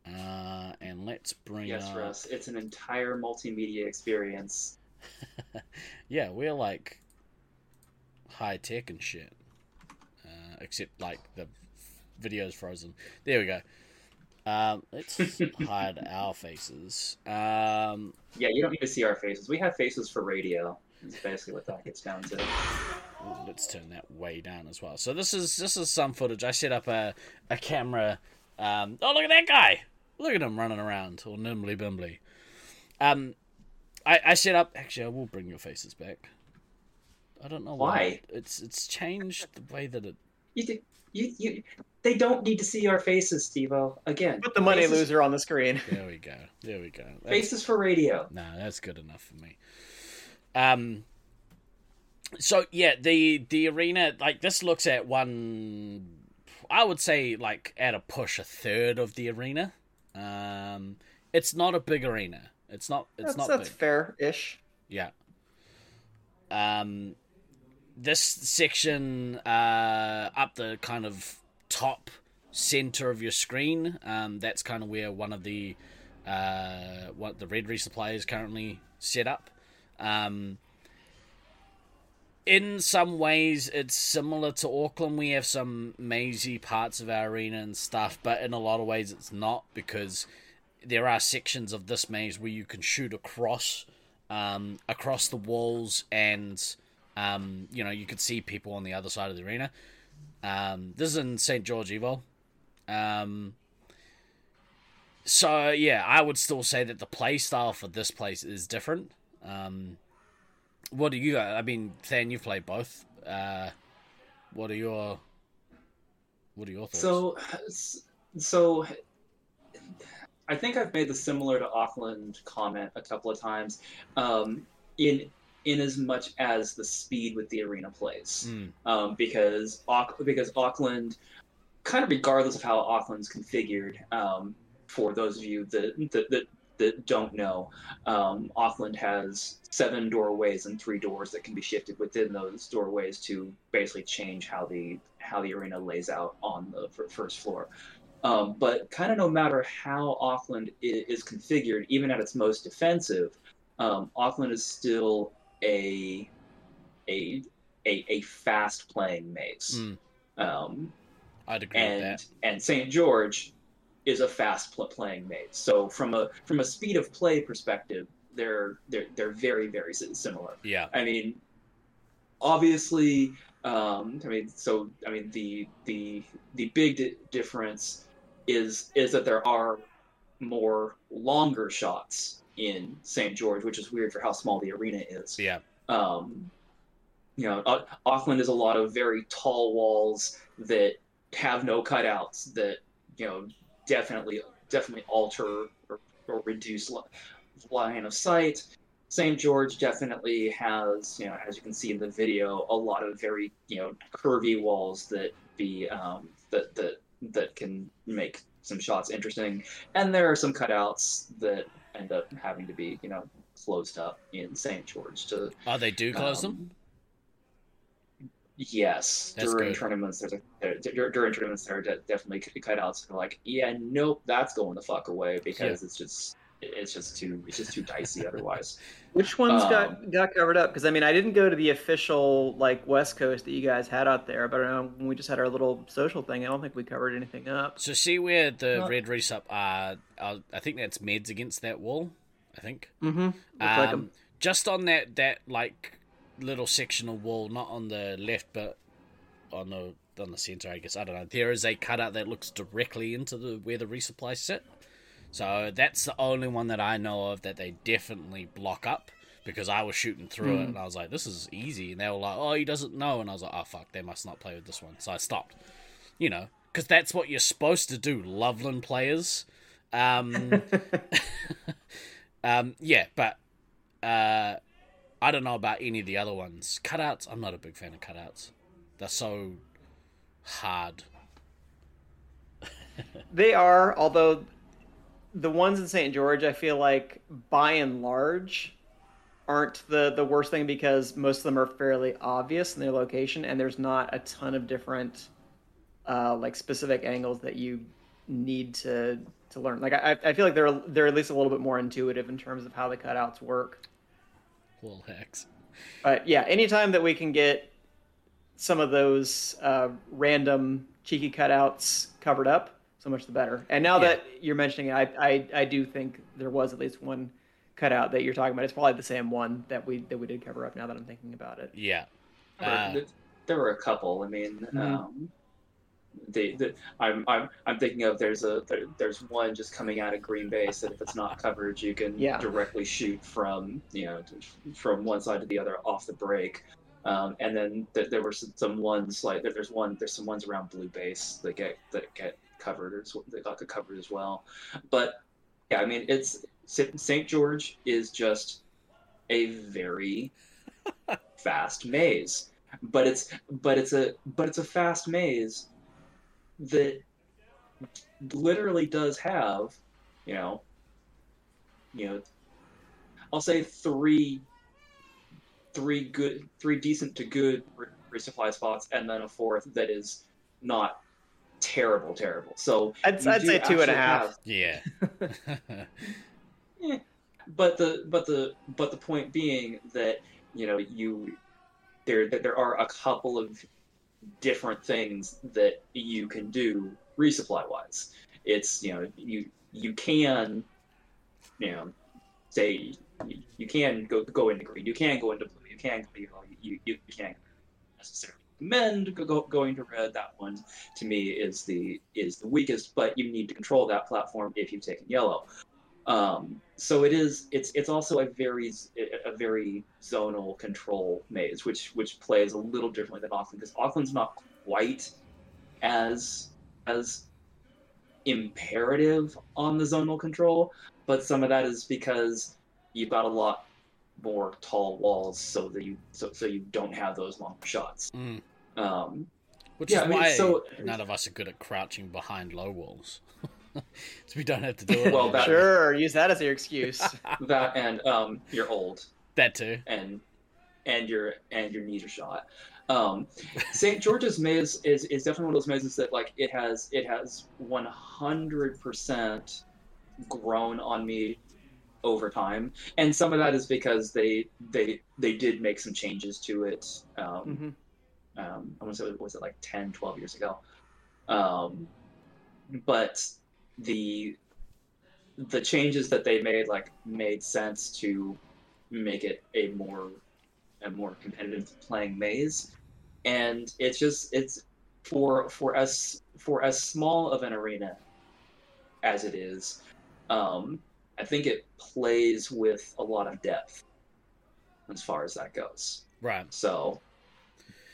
Uh, and let's bring Yes, up. Russ, it's an entire multimedia experience. yeah, we're like high tech and shit. Uh, except like the video's frozen. There we go. Um, let's hide our faces. Um, Yeah, you don't need to see our faces. We have faces for radio. Is basically what that gets down to. let's turn that way down as well. So this is this is some footage. I set up a a camera. Um, oh look at that guy! Look at him running around, all nimbly bimbly. Um, I I set up. Actually, I will bring your faces back. I don't know Why? It's it's changed the way that it You, do- you, you, they don't need to see our faces, Stevo. Again, Put the money faces, loser on the screen. There we go. There we go. That's, Faces for radio. no, that's good enough for me. Um. So yeah, the the arena like this looks at one. I would say like at a push a third of the arena. Um, it's not a big arena. It's not. It's That's, not that's fair-ish. Yeah. Um, this section uh, up the kind of top center of your screen, um, that's kind of where one of the uh, what the red resupply is currently set up. Um, in some ways, it's similar to Auckland. We have some mazy parts of our arena and stuff, but in a lot of ways, it's not because there are sections of this maze where you can shoot across um, across the walls, and um, you know you could see people on the other side of the arena. Um, this is in St George Evo. Um, so yeah, I would still say that the play style for this place is different. Um, what do you? I mean, Than, you've played both. Uh, what are your what are your thoughts? So, so I think I've made the similar to Auckland comment a couple of times. Um, in in as much as the speed with the arena plays, Mm, um, because because Auckland, kind of regardless of how Auckland's configured, um, for those of you that that, that, that don't know, um, Auckland has seven doorways and three doors that can be shifted within those doorways to basically change how the how the arena lays out on the fir- first floor. Um, but kind of no matter how Auckland is configured, even at its most defensive, um, Auckland is still a a a, a fast playing maze. mm, Um, I'd agree with that. and St. George is a fast pl- playing maze. So from a from a speed of play perspective, they're they're they're very very similar. Yeah. I mean, obviously, um, I mean, so I mean the the the big di- difference is is that there are more longer shots in St. George, which is weird for how small the arena is. Yeah. Um, you know, Au- Auckland is a lot of very tall walls that have no cutouts that you know definitely definitely alter or, or reduce line of sight. St. George definitely has, you know, as you can see in the video, a lot of very, you know, curvy walls that be um, that that that can make some shots interesting, and there are some cutouts that end up having to be, you know, closed up in St. George to Oh, they do close them. um, Yes, That's during good. tournaments, there's a there, during tournaments there are de- definitely cutouts. They're like, yeah, nope, that's going the fuck away because it's just it's just too it's just too dicey otherwise. Which ones Um, got got covered up? Because I mean, I didn't go to the official like West Coast that you guys had out there, but uh, when we just had our little social thing, I don't think we covered anything up. So see where the Uh, red resup are. Uh, I think that's meds against that wall. I think. Mm-hmm. Looks like 'em. Um, just on that that like little sectional wall, not on the left, but on the on the center. I guess I don't know. There is a cutout that looks directly into the where the resupply sit. So that's the only one that I know of that they definitely block up because I was shooting through it Hmm. and I was like, "This is easy," and they were like, "Oh, he doesn't know," and I was like, "Oh fuck, they must not play with this one." So I stopped. You know, because that's what you're supposed to do, Loveland players. Um, um, yeah, but uh, I don't know about any of the other ones. Cutouts, I'm not a big fan of cutouts. They're so hard. They are, although the ones in St. George, I feel like by and large, aren't the the worst thing because most of them are fairly obvious in their location, and there's not a ton of different uh, like specific angles that you need to to learn. Like I, I feel like they're they're at least a little bit more intuitive in terms of how the cutouts work. Wall hacks. But yeah, anytime that we can get some of those uh, random cheeky cutouts covered up, so much the better. And now Yeah. that you're mentioning it, I, I I do think there was at least one cutout that you're talking about. It's probably the same one that we that we did cover up. Now that I'm thinking about it. Yeah. There, Uh, there- there were a couple. I mean, Mhm. um, they, the, I'm, I'm, I'm thinking of there's a there, there's one just coming out of green Bay that if it's not covered, you can Yeah. directly shoot from you know from one side to the other off the break. Um, and then th- there were some, some ones like there, there's one there's some ones around blue base that get that get covered as that got the covered as well. But yeah, I mean it's St. George is just a very fast maze but it's but it's a but it's a fast maze that literally does have you know you know i'll say three three good three decent to good re- resupply spots and then a fourth that is not terrible terrible so I'd, I'd say two and a half. and a actually half. have- Yeah. Eh, but the but the but the point being that you know you there that there are a couple of different things that you can do resupply wise it's you know you you can you know say you, you can go go into green you can go into blue you can go yellow you you can't necessarily recommend go, go, going to red that one to me is the is the weakest but you need to control that platform if you've taken yellow um, so it is. It's it's also a very a very zonal control maze, which which plays a little differently than Auckland because Auckland's not quite as as imperative on the zonal control, but some of that is because you've got a lot more tall walls, so that you so so you don't have those long shots. Mm. Um, Which Yeah, is I mean, why so- none of us are good at crouching behind low walls. so we don't have to do it. Well, that- Sure, use that as your excuse. that and um, you're old. that too. and and your and your knees are shot. Um, St. George's maze is, is definitely one of those mazes that like it has it has one hundred percent grown on me over time, and some of that is because they they they did make some changes to it. Um, Mhm. Um, I want to say was it like 10, 12 years ago. Um, but the the changes that they made like made sense to make it a more a more competitive playing maze, and it's just it's for for as for as small of an arena as it is. Um, I think it plays with a lot of depth as far as that goes. Right. So,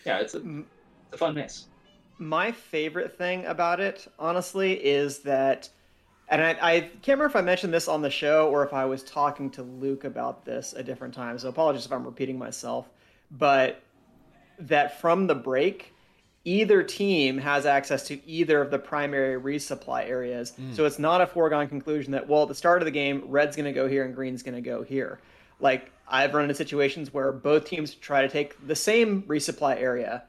yeah, it's a, M- it's a fun maze. My favorite thing about it, honestly, is that, and I, I can't remember if I mentioned this on the show or if I was talking to Luke about this a different time. So apologies if I'm repeating myself, but that from the break, either team has access to either of the primary resupply areas. Hmm. So it's not a foregone conclusion that well, at the start of the game, red's going to go here and green's going to go here. Like I've run into situations where both teams try to take the same resupply area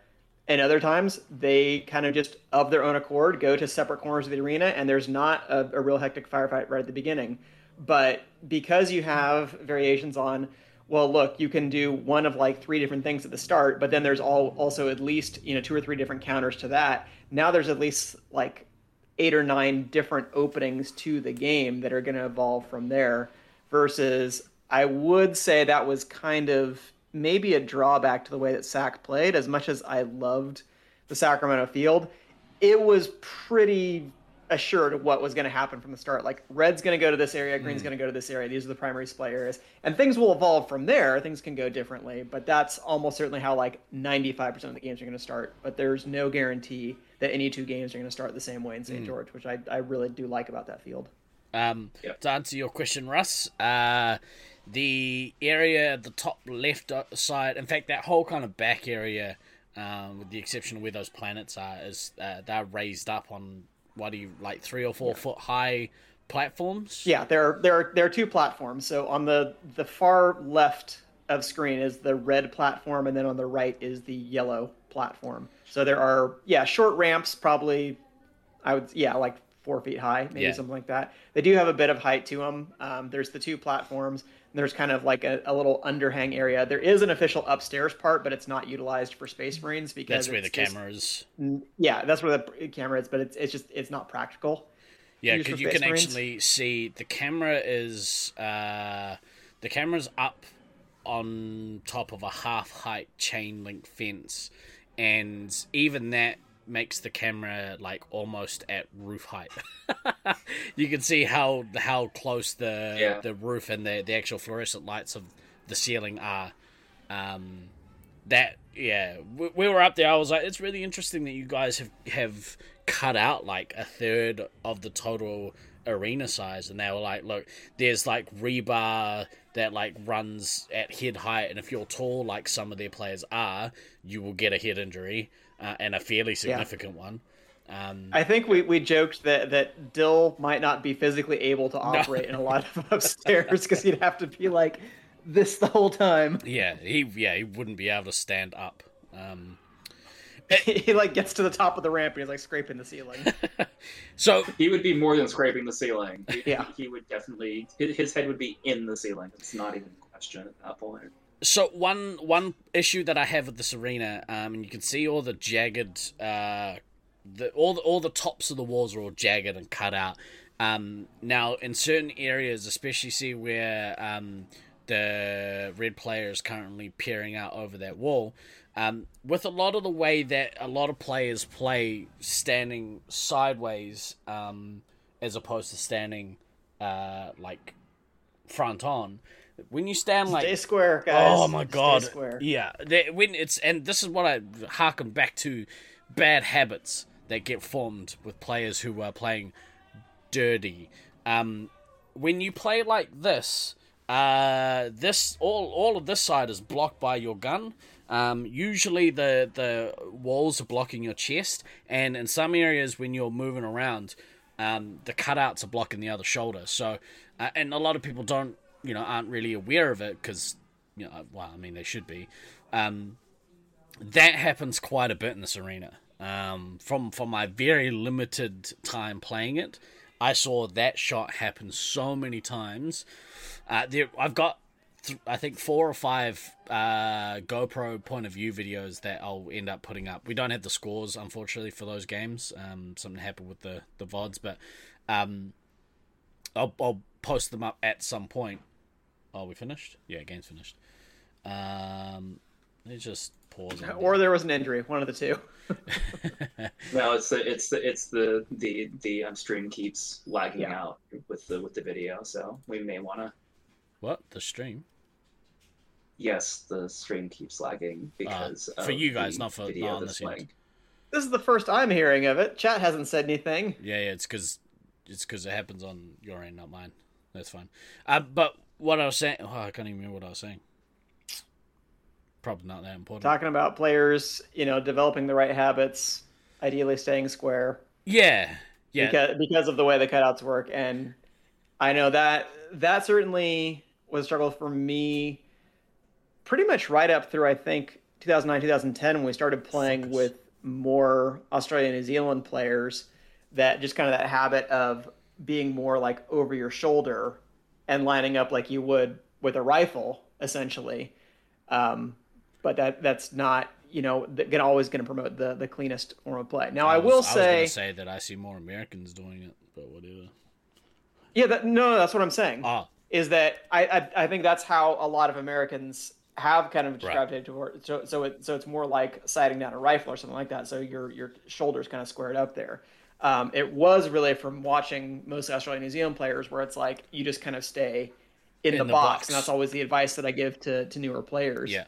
and other times they kind of just of their own accord go to separate corners of the arena and there's not a, a real hectic firefight right at the beginning. But because you have variations on well look you can do one of like three different things at the start but then there's all also at least you know two or three different counters to that now there's at least like eight or nine different openings to the game that are going to evolve from there versus i would say that was kind of maybe a drawback to the way that sac played. As much as i loved the sacramento field it was pretty assured of what was going to happen from the start. Like red's going to go to this area green's going to go to this area. These are the primary resupply areas and things will evolve from there. Things can go differently. But that's almost certainly how like 95% of the games are going to start. But there's no guarantee that any two games are going to start the same way in st george which I, I really do like about that field. Um, Yep. To answer your question, Russ, uh, the area at the top left side, in fact, that whole kind of back area, um, with the exception of where those planets are, is uh, they're raised up on what do you like three or four foot high platforms. Yeah, there are there are there are two platforms. So on the the far left of screen is the red platform, and then on the right is the yellow platform. So there are yeah short ramps, probably I would yeah like four feet high, maybe Yeah. something like that. They do have a bit of height to them. Um, there's the two platforms. There's kind of like a, a little underhang area. There is an official upstairs part, but it's not utilized for Space Marines because That's where the just- camera yeah, that's where the camera is, but it's it's just it's not practical. Yeah, because you can Marines. actually see the camera is uh, the camera's up on top of a half height chain link fence, and even that makes the camera like almost at roof height. you can see how how close the Yeah. the roof and the the actual fluorescent lights of the ceiling are. Um, that yeah, we, we were up there. I was like, it's really interesting that you guys have have cut out like a third of the total arena size, and they were like, look, there's like rebar that like runs at head height, and if you're tall like some of their players are, you will get a head injury uh, and a fairly significant one. Um, I think we, we joked that, that Dill might not be physically able to operate in a lot of upstairs because he'd have to be like this the whole time. yeah, he yeah he wouldn't be able to stand up. Um, he like gets to the top of the ramp and he's like scraping the ceiling. so He would be more than scraping the ceiling. He, Yeah. he would definitely his his head would be in the ceiling. It's not even a question at that point. So one one issue that I have with this arena, um, and you can see all the jagged, uh, the all the all the tops of the walls are all jagged and cut out. Um, now in certain areas, especially see where um, the red player is currently peering out over that wall. Um, with a lot of the way that a lot of players play standing sideways, um, as opposed to standing uh, like front on. When you stand like Stay square, guys. Oh my god! square. Yeah, they, when it's and this is what I harken back to bad habits that get formed with players who are playing dirty. Um, when you play like this, uh, this all all of this side is blocked by your gun. Um, usually the the walls are blocking your chest, and in some areas when you're moving around, um, the cutouts are blocking the other shoulder. So, uh, and a lot of people don't, you know, aren't really aware of it because, you know, well, I mean they should be. Um, that happens quite a bit in this arena. Um, from from my very limited time playing it, I saw that shot happen so many times. Uh, there, I've got, th- I think four or five uh, GoPro point of view videos that I'll end up putting up. We don't have the scores, unfortunately, for those games. Um, something happened with the the vods, but um, I'll I'll post them up at some point. Are we finished? Yeah, game's finished. Um, let's just pause. on Or there was an injury, one of the two. No, it's the it's the it's the the the um, stream keeps lagging Yeah. out with the with the video, so we may want to. what the stream? Yes, the stream keeps lagging because Uh, for you guys, the not for- video not on this end. This is the first I'm hearing of it. Chat hasn't said anything. Yeah, yeah, it's because it's because it happens on your end, not mine. That's fine. Uh, but what I was saying, oh, I can't even remember what I was saying. Probably not that important. Talking about players, you know, developing the right habits, ideally staying square. yeah, yeah, because because of the way the cutouts work and i know that that certainly was a struggle for me pretty much right up through i think 2009 2010 when we started playing with more australia new zealand players that just kind of that habit of being more like over your shoulder and lining up like you would with a rifle essentially um, but that that's not you know always going to promote the the cleanest form of play now i, was- will I say was say that I see more Americans doing it, but whatever. Yeah, that, no, no, that's what I'm saying. Ah, Is that I, I I think that's how a lot of Americans have kind of gravitated toward. So so it, so it's more like sighting down a rifle or something like that. So your your shoulders kind of squared up there. Um, it was really from watching most Australian New Zealand players where it's like you just kind of stay in, In the, the box, box. and that's always the advice that I give to to newer players yeah,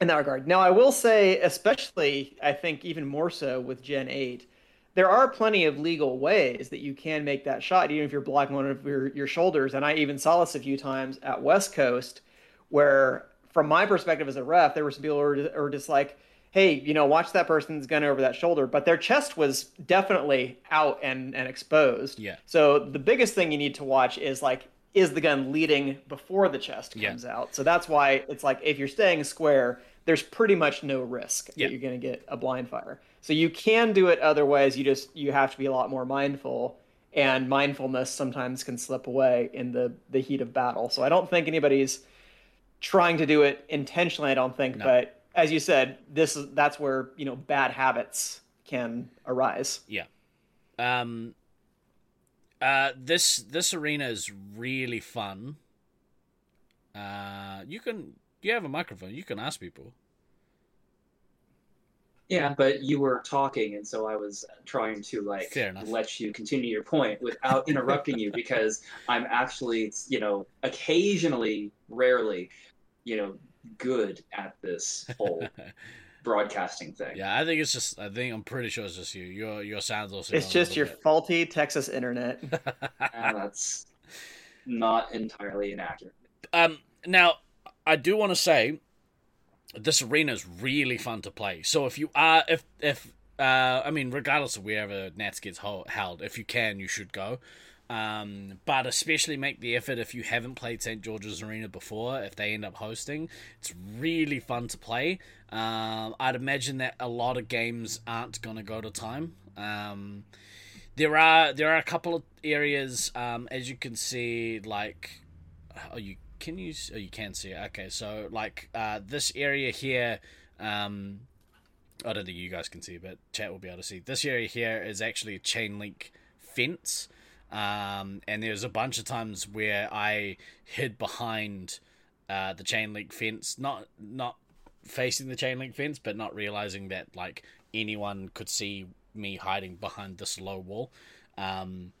in that regard. Now, I will say, especially, I think even more so with Gen 8, there are plenty of legal ways that you can make that shot, even if you're blocking one of your, your shoulders. And I even saw this a few times at West Coast, where, from my perspective as a ref, there were some people who were, were just like, hey, you know, watch that person's gun over that shoulder. But their chest was definitely out and, and exposed. Yeah. So the biggest thing you need to watch is like is the gun leading before the chest Yeah. comes out. So that's why it's like if you're staying square, there's pretty much no risk Yeah. that you're going to get a blind fire. So you can do it other ways. You just you have to be a lot more mindful, and mindfulness sometimes can slip away in the the heat of battle. So I don't think anybody's trying to do it intentionally. I don't think, No. but as you said, this is that's where you know bad habits can arise. Yeah. Um. Uh. This this arena is really fun. Uh. You can. You have a microphone. You can ask people. Yeah, but you were talking, and so I was trying to like let you continue your point without interrupting you because I'm actually, you know, occasionally, rarely, you know, good at this whole broadcasting thing. Yeah, I think it's just. I think I'm pretty sure it's just you. Your your sounds also. It's gone a just your little faulty Texas internet. bit. And that's not entirely inaccurate. Um, now, I do want to say this arena is really fun to play. So if you are, if if uh, I mean, regardless of wherever Nats gets ho- held, if you can, you should go. Um, but especially make the effort if you haven't played St George's Arena before. If they end up hosting, it's really fun to play. Um, I'd imagine that a lot of games aren't gonna go to time. Um, there are there are a couple of areas, um, as you can see, like oh you can you oh you can see it okay so like uh this area here um i don't think you guys can see but chat will be able to see this area here is actually a chain link fence um and there's a bunch of times where i hid behind uh the chain link fence not not facing the chain link fence but not realizing that like anyone could see me hiding behind this low wall. Um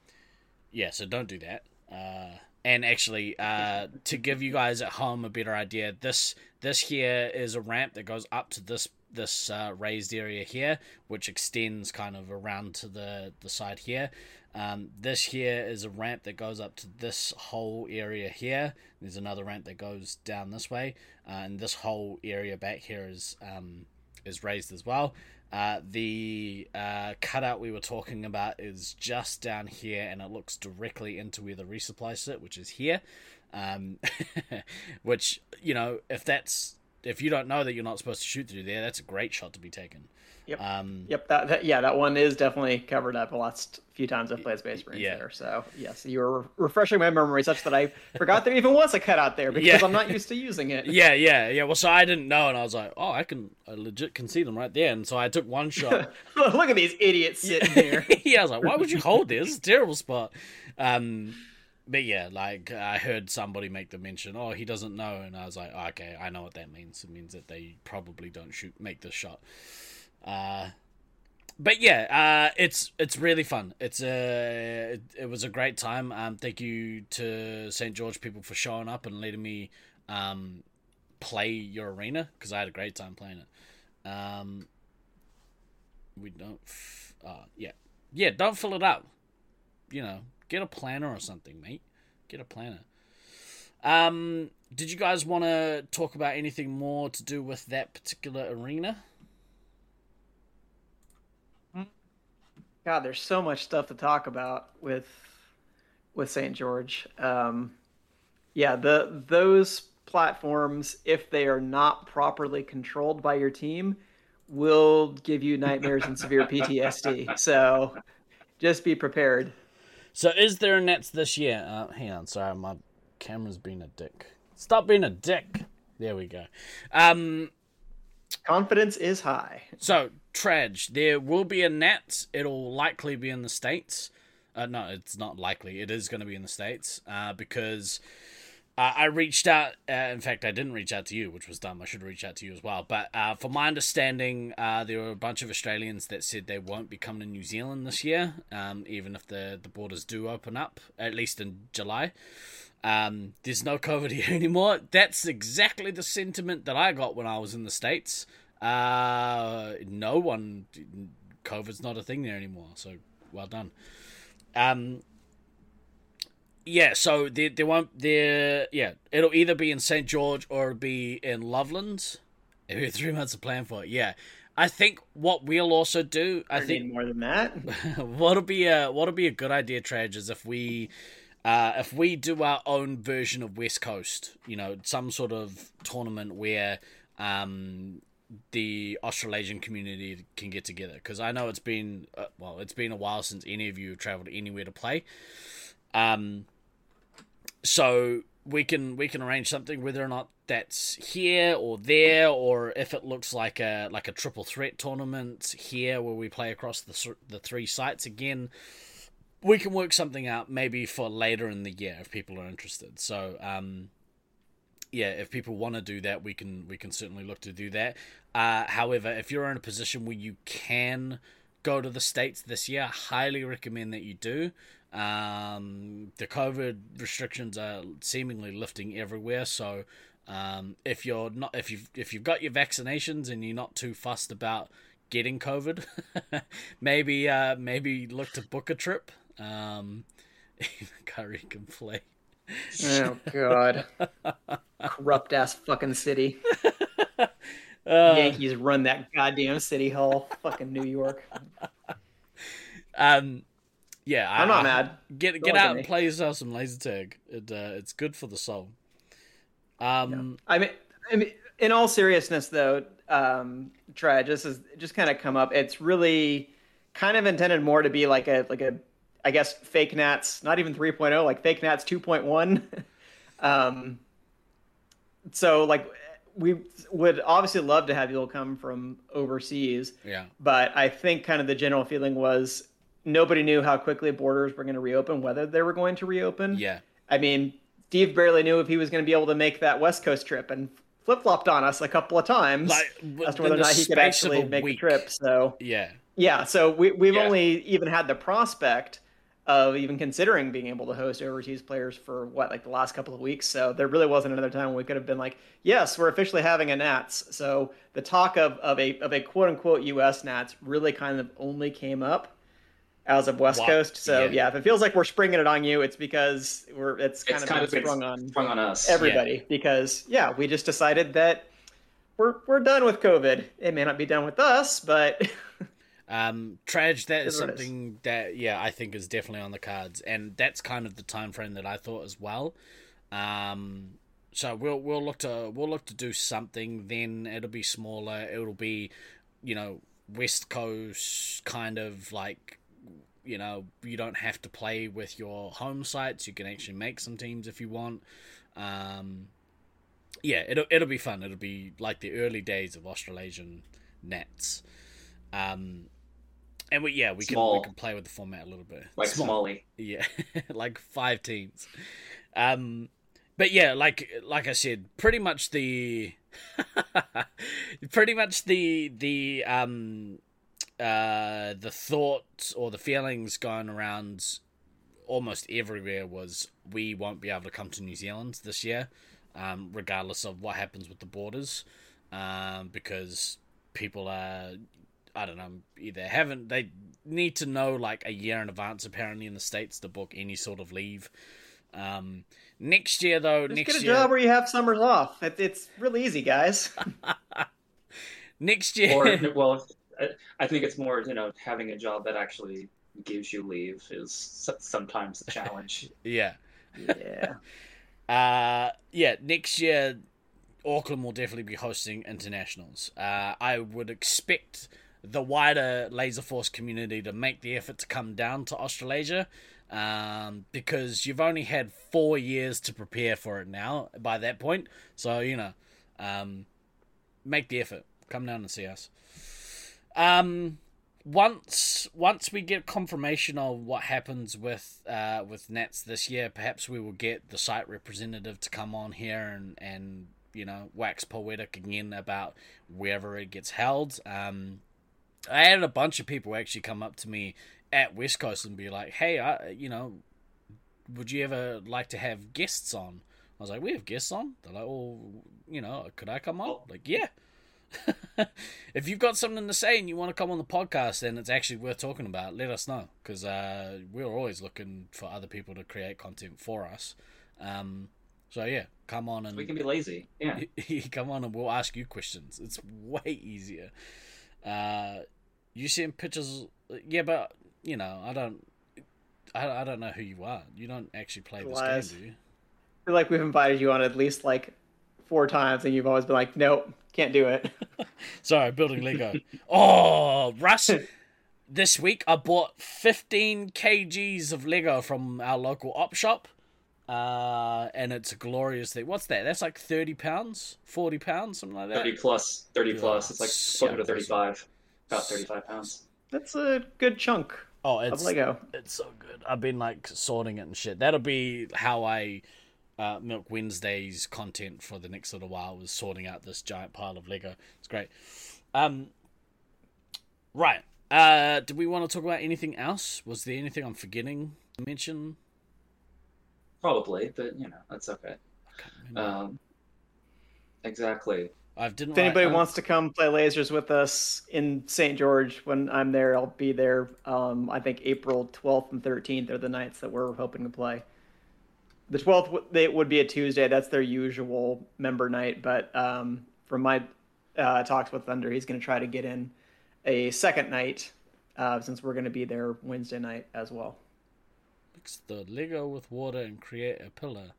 yeah so don't do that. Uh and actually uh to give you guys at home a better idea this this here is a ramp that goes up to this this uh, raised area here which extends kind of around to the the side here um, this here is a ramp that goes up to this whole area here there's another ramp that goes down this way uh, and this whole area back here is um, is raised as well uh, the uh, cutout we were talking about is just down here, and it looks directly into where the resupply sit, which is here. Um, which you know, if that's if you don't know that you're not supposed to shoot through there, that's a great shot to be taken. Yep. Um, Yep, that, that yeah, that one is definitely covered up the last few times I've played Space Marines Yeah. there. So yes, you were refreshing my memory such that I forgot there even was a cutout there because Yeah. I'm not used to using it. yeah, yeah, yeah. Well, so I didn't know, and I was like, oh, I can, I legit can see them right there, and so I took one shot. Look at these idiots sitting here. yeah, I was like, why would you hold this? It's a terrible spot. Um, but yeah, like I heard somebody make the mention, oh, he doesn't know, and I was like, oh, okay, I know what that means. It means that they probably don't shoot, make the shot. Uh, but yeah, uh, it's it's really fun. It's a it, it was a great time. Um, thank you to St George people for showing up and letting me um play your arena because I had a great time playing it. Um, we don't. F- uh, yeah, yeah. Don't fill it up. You know, get a planner or something, mate. Get a planner. Um, did you guys want to talk about anything more to do with that particular arena? God, there's so much stuff to talk about with with St. George. Um, yeah, the those platforms, if they are not properly controlled by your team, will give you nightmares and severe PTSD. So just be prepared. So, is there a Nats this year? Uh, hang on, sorry, my camera's been a dick. Stop being a dick. There we go. Um, Confidence is high. so Trage, there will be a Nats. It'll likely be in the states. Uh, no, it's not likely. It is going to be in the states uh, because uh, I reached out. Uh, in fact, I didn't reach out to you, which was dumb. I should reach out to you as well. But uh, my understanding, uh, there were a bunch of Australians that said they won't be coming to New Zealand this year, um, even if the the borders do open up, at least in July. Um, there's no COVID here anymore. That's exactly the sentiment that I got when I was in the states. Uh, no one, COVID's not a thing there anymore. So well done. Um, yeah, so they there won't there. Yeah, it'll either be in St George or it'll be in Loveland. Have three months to plan for it. Yeah, I think what we'll also do. I I think more than that. what'll be a what'll be a good idea, Traj, is if we uh, if we do our own version of West Coast, you know, some sort of tournament where um, the Australasian community can get together, because I know it's been uh, well, it's been a while since any of you have traveled anywhere to play. Um, so we can we can arrange something whether or not that's here or there or if it looks like a like a triple threat tournament here where we play across the the three sites again we can work something out maybe for later in the year if people are interested. So um yeah if people want to do that we can we can certainly look to do that. Uh however if you're in a position where you can go to the states this year I highly recommend that you do um, the COVID restrictions are seemingly lifting everywhere, so um, if you're not if you've if you've got your vaccinations and you're not too fussed about getting COVID, maybe uh, maybe look to book a trip. Um, Curry can play. Oh God, corrupt ass fucking city. Uh, Yankees run that goddamn city hall, fucking New York. um, yeah, I'm not mad. Get Don't get out and play yourself some laser tag. It uh, it's good for the soul. Um, I mean, I mean, in all seriousness, though, um, Trey, just as just kind of come up. It's really kind of intended more to be like a like a, I guess, fake Nats, not even 3.0, like fake Nats 2.1. um, so like we would obviously love to have people come from overseas, yeah, but I think kind of the general feeling was nobody knew how quickly borders were going to reopen, whether they were going to reopen. yeah. I mean, Steve barely knew if he was going to be able to make that West Coast trip and flip flopped on us a couple of times Like as to whether or not he could actually make week. the trip. So, Yeah, yeah, so we, we've Yeah. only even had the prospect of even considering being able to host overseas players for what, like the last couple of weeks. So there really wasn't another time when we could have been like, yes, we're officially having a Nats. So the talk of, of a of a quote unquote US Nats really kind of only came up as of West Wow. Coast. So Yeah. yeah. if it feels like we're springing it on you, it's because we're it's kind It's of kind of sprung on sprung on us. everybody because yeah, we just decided that we're we're done with COVID. It may not be done with us, but Um, Trage, that is Is what it is. something that yeah I think is definitely on the cards, and that's kind of the time frame that I thought as well. Um, so we'll we'll look to we'll look to do something. Then it'll be smaller. It'll be, you know, West Coast kind of like, you know, you don't have to play with your home sites. You can actually make some teams if you want. Um, yeah, it'll it'll be fun. It'll be like the early days of Australasian Nats Um, and we yeah we can we can play with the format a little bit. like Small. Smalley. Yeah, like five teams. Um, but yeah, like like I said, pretty much the, pretty much the the um, uh, the thoughts or the feelings going around almost everywhere was we won't be able to come to New Zealand this year, um, regardless of what happens with the borders, um, because people are I don't know either haven't they need to know like a year in advance apparently in the states to book any sort of leave. Um, next year though, just next get a year, job where you have summers off. It, it's really easy, guys. next year, Or well, I- think it's more you know having a job that actually gives you leave is sometimes the challenge. yeah. yeah. Uh, yeah, next year, Auckland will definitely be hosting internationals. Uh, I would expect the wider Laser Force community to make the effort to come down to Australasia um, because you've only had four years to prepare for it now by that point. So, you know, um, make the effort. Come down and see us. Um, once once we get confirmation of what happens with uh, with Nats this year, perhaps we will get the site representative to come on here and and you know wax poetic again about wherever it gets held. Um, I had a bunch of people actually come up to me at West Coast and be like, "Hey, I, you know, would you ever like to have guests on?" I was like, "We have guests on." They're like, "Oh, you know, could I come on?" Like, yeah. if you've got something to say and you want to come on the podcast, then it's actually worth talking about. Let us know because uh, we're always looking for other people to create content for us. Um, so yeah, come on and we can be lazy. Yeah. come on and we'll ask you questions. It's way easier. Uh, you send pictures, yeah, but you know, I don't. I, I don't know who you are. You don't actually play this Lies. game, do you? I feel like we've invited you on at least like four times, and you've always been like, "Nope, can't do it." Sorry, building Lego. oh, Russ. This week I bought 15 kgs of Lego from our local op shop. Uh, and it's a glorious thing. What's that? That's like 30 pounds, 40 pounds, something like that. 30 plus, 30 plus. It's like so closer to 35. About 35 pounds. That's a good chunk Oh, of it's Lego. it's so good. I've been like sorting it and shit. That'll be how I uh, milk Wednesday's content for the next little while. Was sorting out this giant pile of Lego. It's great. Um, right. Uh, do we want to talk about anything else? Was there anything I'm forgetting to mention? Probably, but you know, that's okay. I can't remember. Um, exactly. I didn't. If anybody write- wants to come play lasers with us in St. George when I'm there, I'll be there. Um, I think April 12th and 13th are the nights that we're hoping to play. The 12th w- they would be a Tuesday. That's their usual member night. But um, from my uh, talks with Thunder, he's going to try to get in a second night uh, since we're going to be there Wednesday night as well. mix the Lego with water and create a pillar.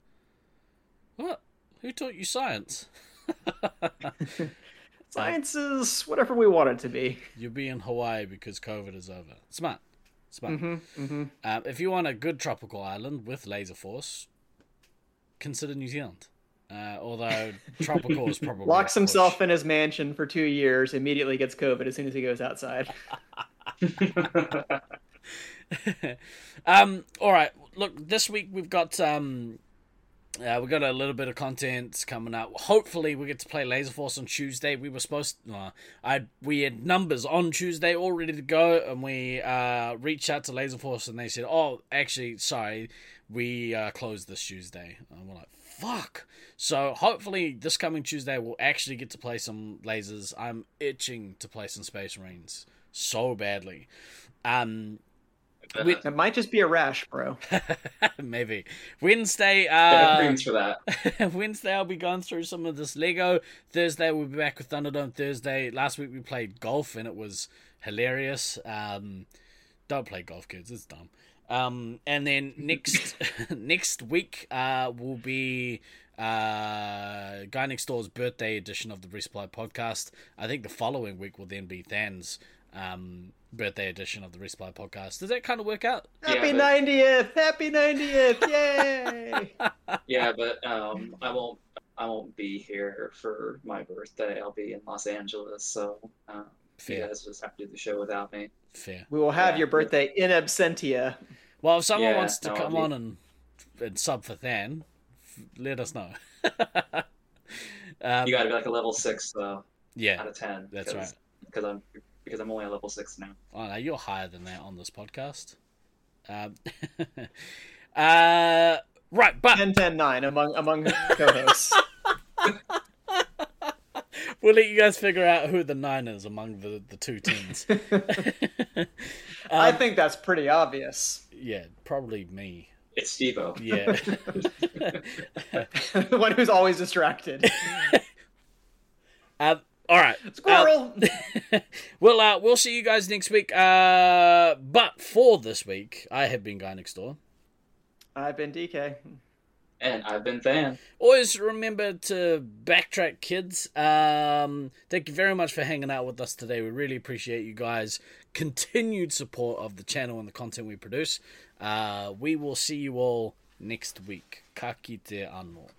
What? Who taught you science? Science is whatever we want it to be. You'll be in Hawaii because COVID is over. Smart. Smart. Mm-hmm, mm-hmm. Um, if you want a good tropical island with laser force, consider New Zealand. Uh, although tropical is probably Locks push. himself in his mansion for two years, immediately gets COVID as soon as he goes outside. um, all right. Look, this week we've got um, uh, we got a little bit of content coming up. Hopefully, we get to play Laser Force on Tuesday. We were supposed, uh, I we had numbers on Tuesday all ready to go, and we uh, reached out to Laser Force, and they said, "Oh, actually, sorry, we uh, closed this Tuesday." And we're like, "Fuck!" So hopefully, this coming Tuesday, we'll actually get to play some lasers. I'm itching to play some Space Marines so badly. Um, We- It might just be a rash, bro. Maybe Wednesday. Uh, for that. Wednesday, I'll be going through some of this Lego. Thursday, we'll be back with Thunderdome. Thursday, last week we played golf and it was hilarious. Um, don't play golf, kids. It's dumb. Um, and then next next week uh, will be uh, Guy Next Door's birthday edition of the Resupply podcast. I think the following week will then be Than's um, birthday edition of the Resupply podcast. Does that kind of work out? Happy Yeah, but- 90th! Happy 90th! Yay! Yeah, but um, I won't. I won't be here for my birthday. I'll be in Los Angeles, so um, you Fair, guys just have to do the show without me. fair. we will have Yeah. your birthday in absentia. Well, if someone Yeah, wants to no, come I'll on and, and sub for Than, let us know. um, You got to be like a level six though, out of ten. That's because, Because I'm because I'm only a level six now. oh, no, you're higher than that on this podcast. Um, uh, right, but 10 10 9 among, among co-hosts. we'll let you guys figure out who the nine is among the, the two teams. I Um, think that's pretty obvious. yeah, probably me. It's Stevo. Yeah. the one who's always distracted. um, all right. Squirrel! Well, uh, we'll see you guys next week. Uh, but for this week, I have been Guy Next Door. I've been DK. And I've been Than. Always remember to backtrack, kids. Um, thank you very much for hanging out with us today. We really appreciate you guys' continued support of the channel and the content we produce. Uh, we will see you all next week. Ka kite anō.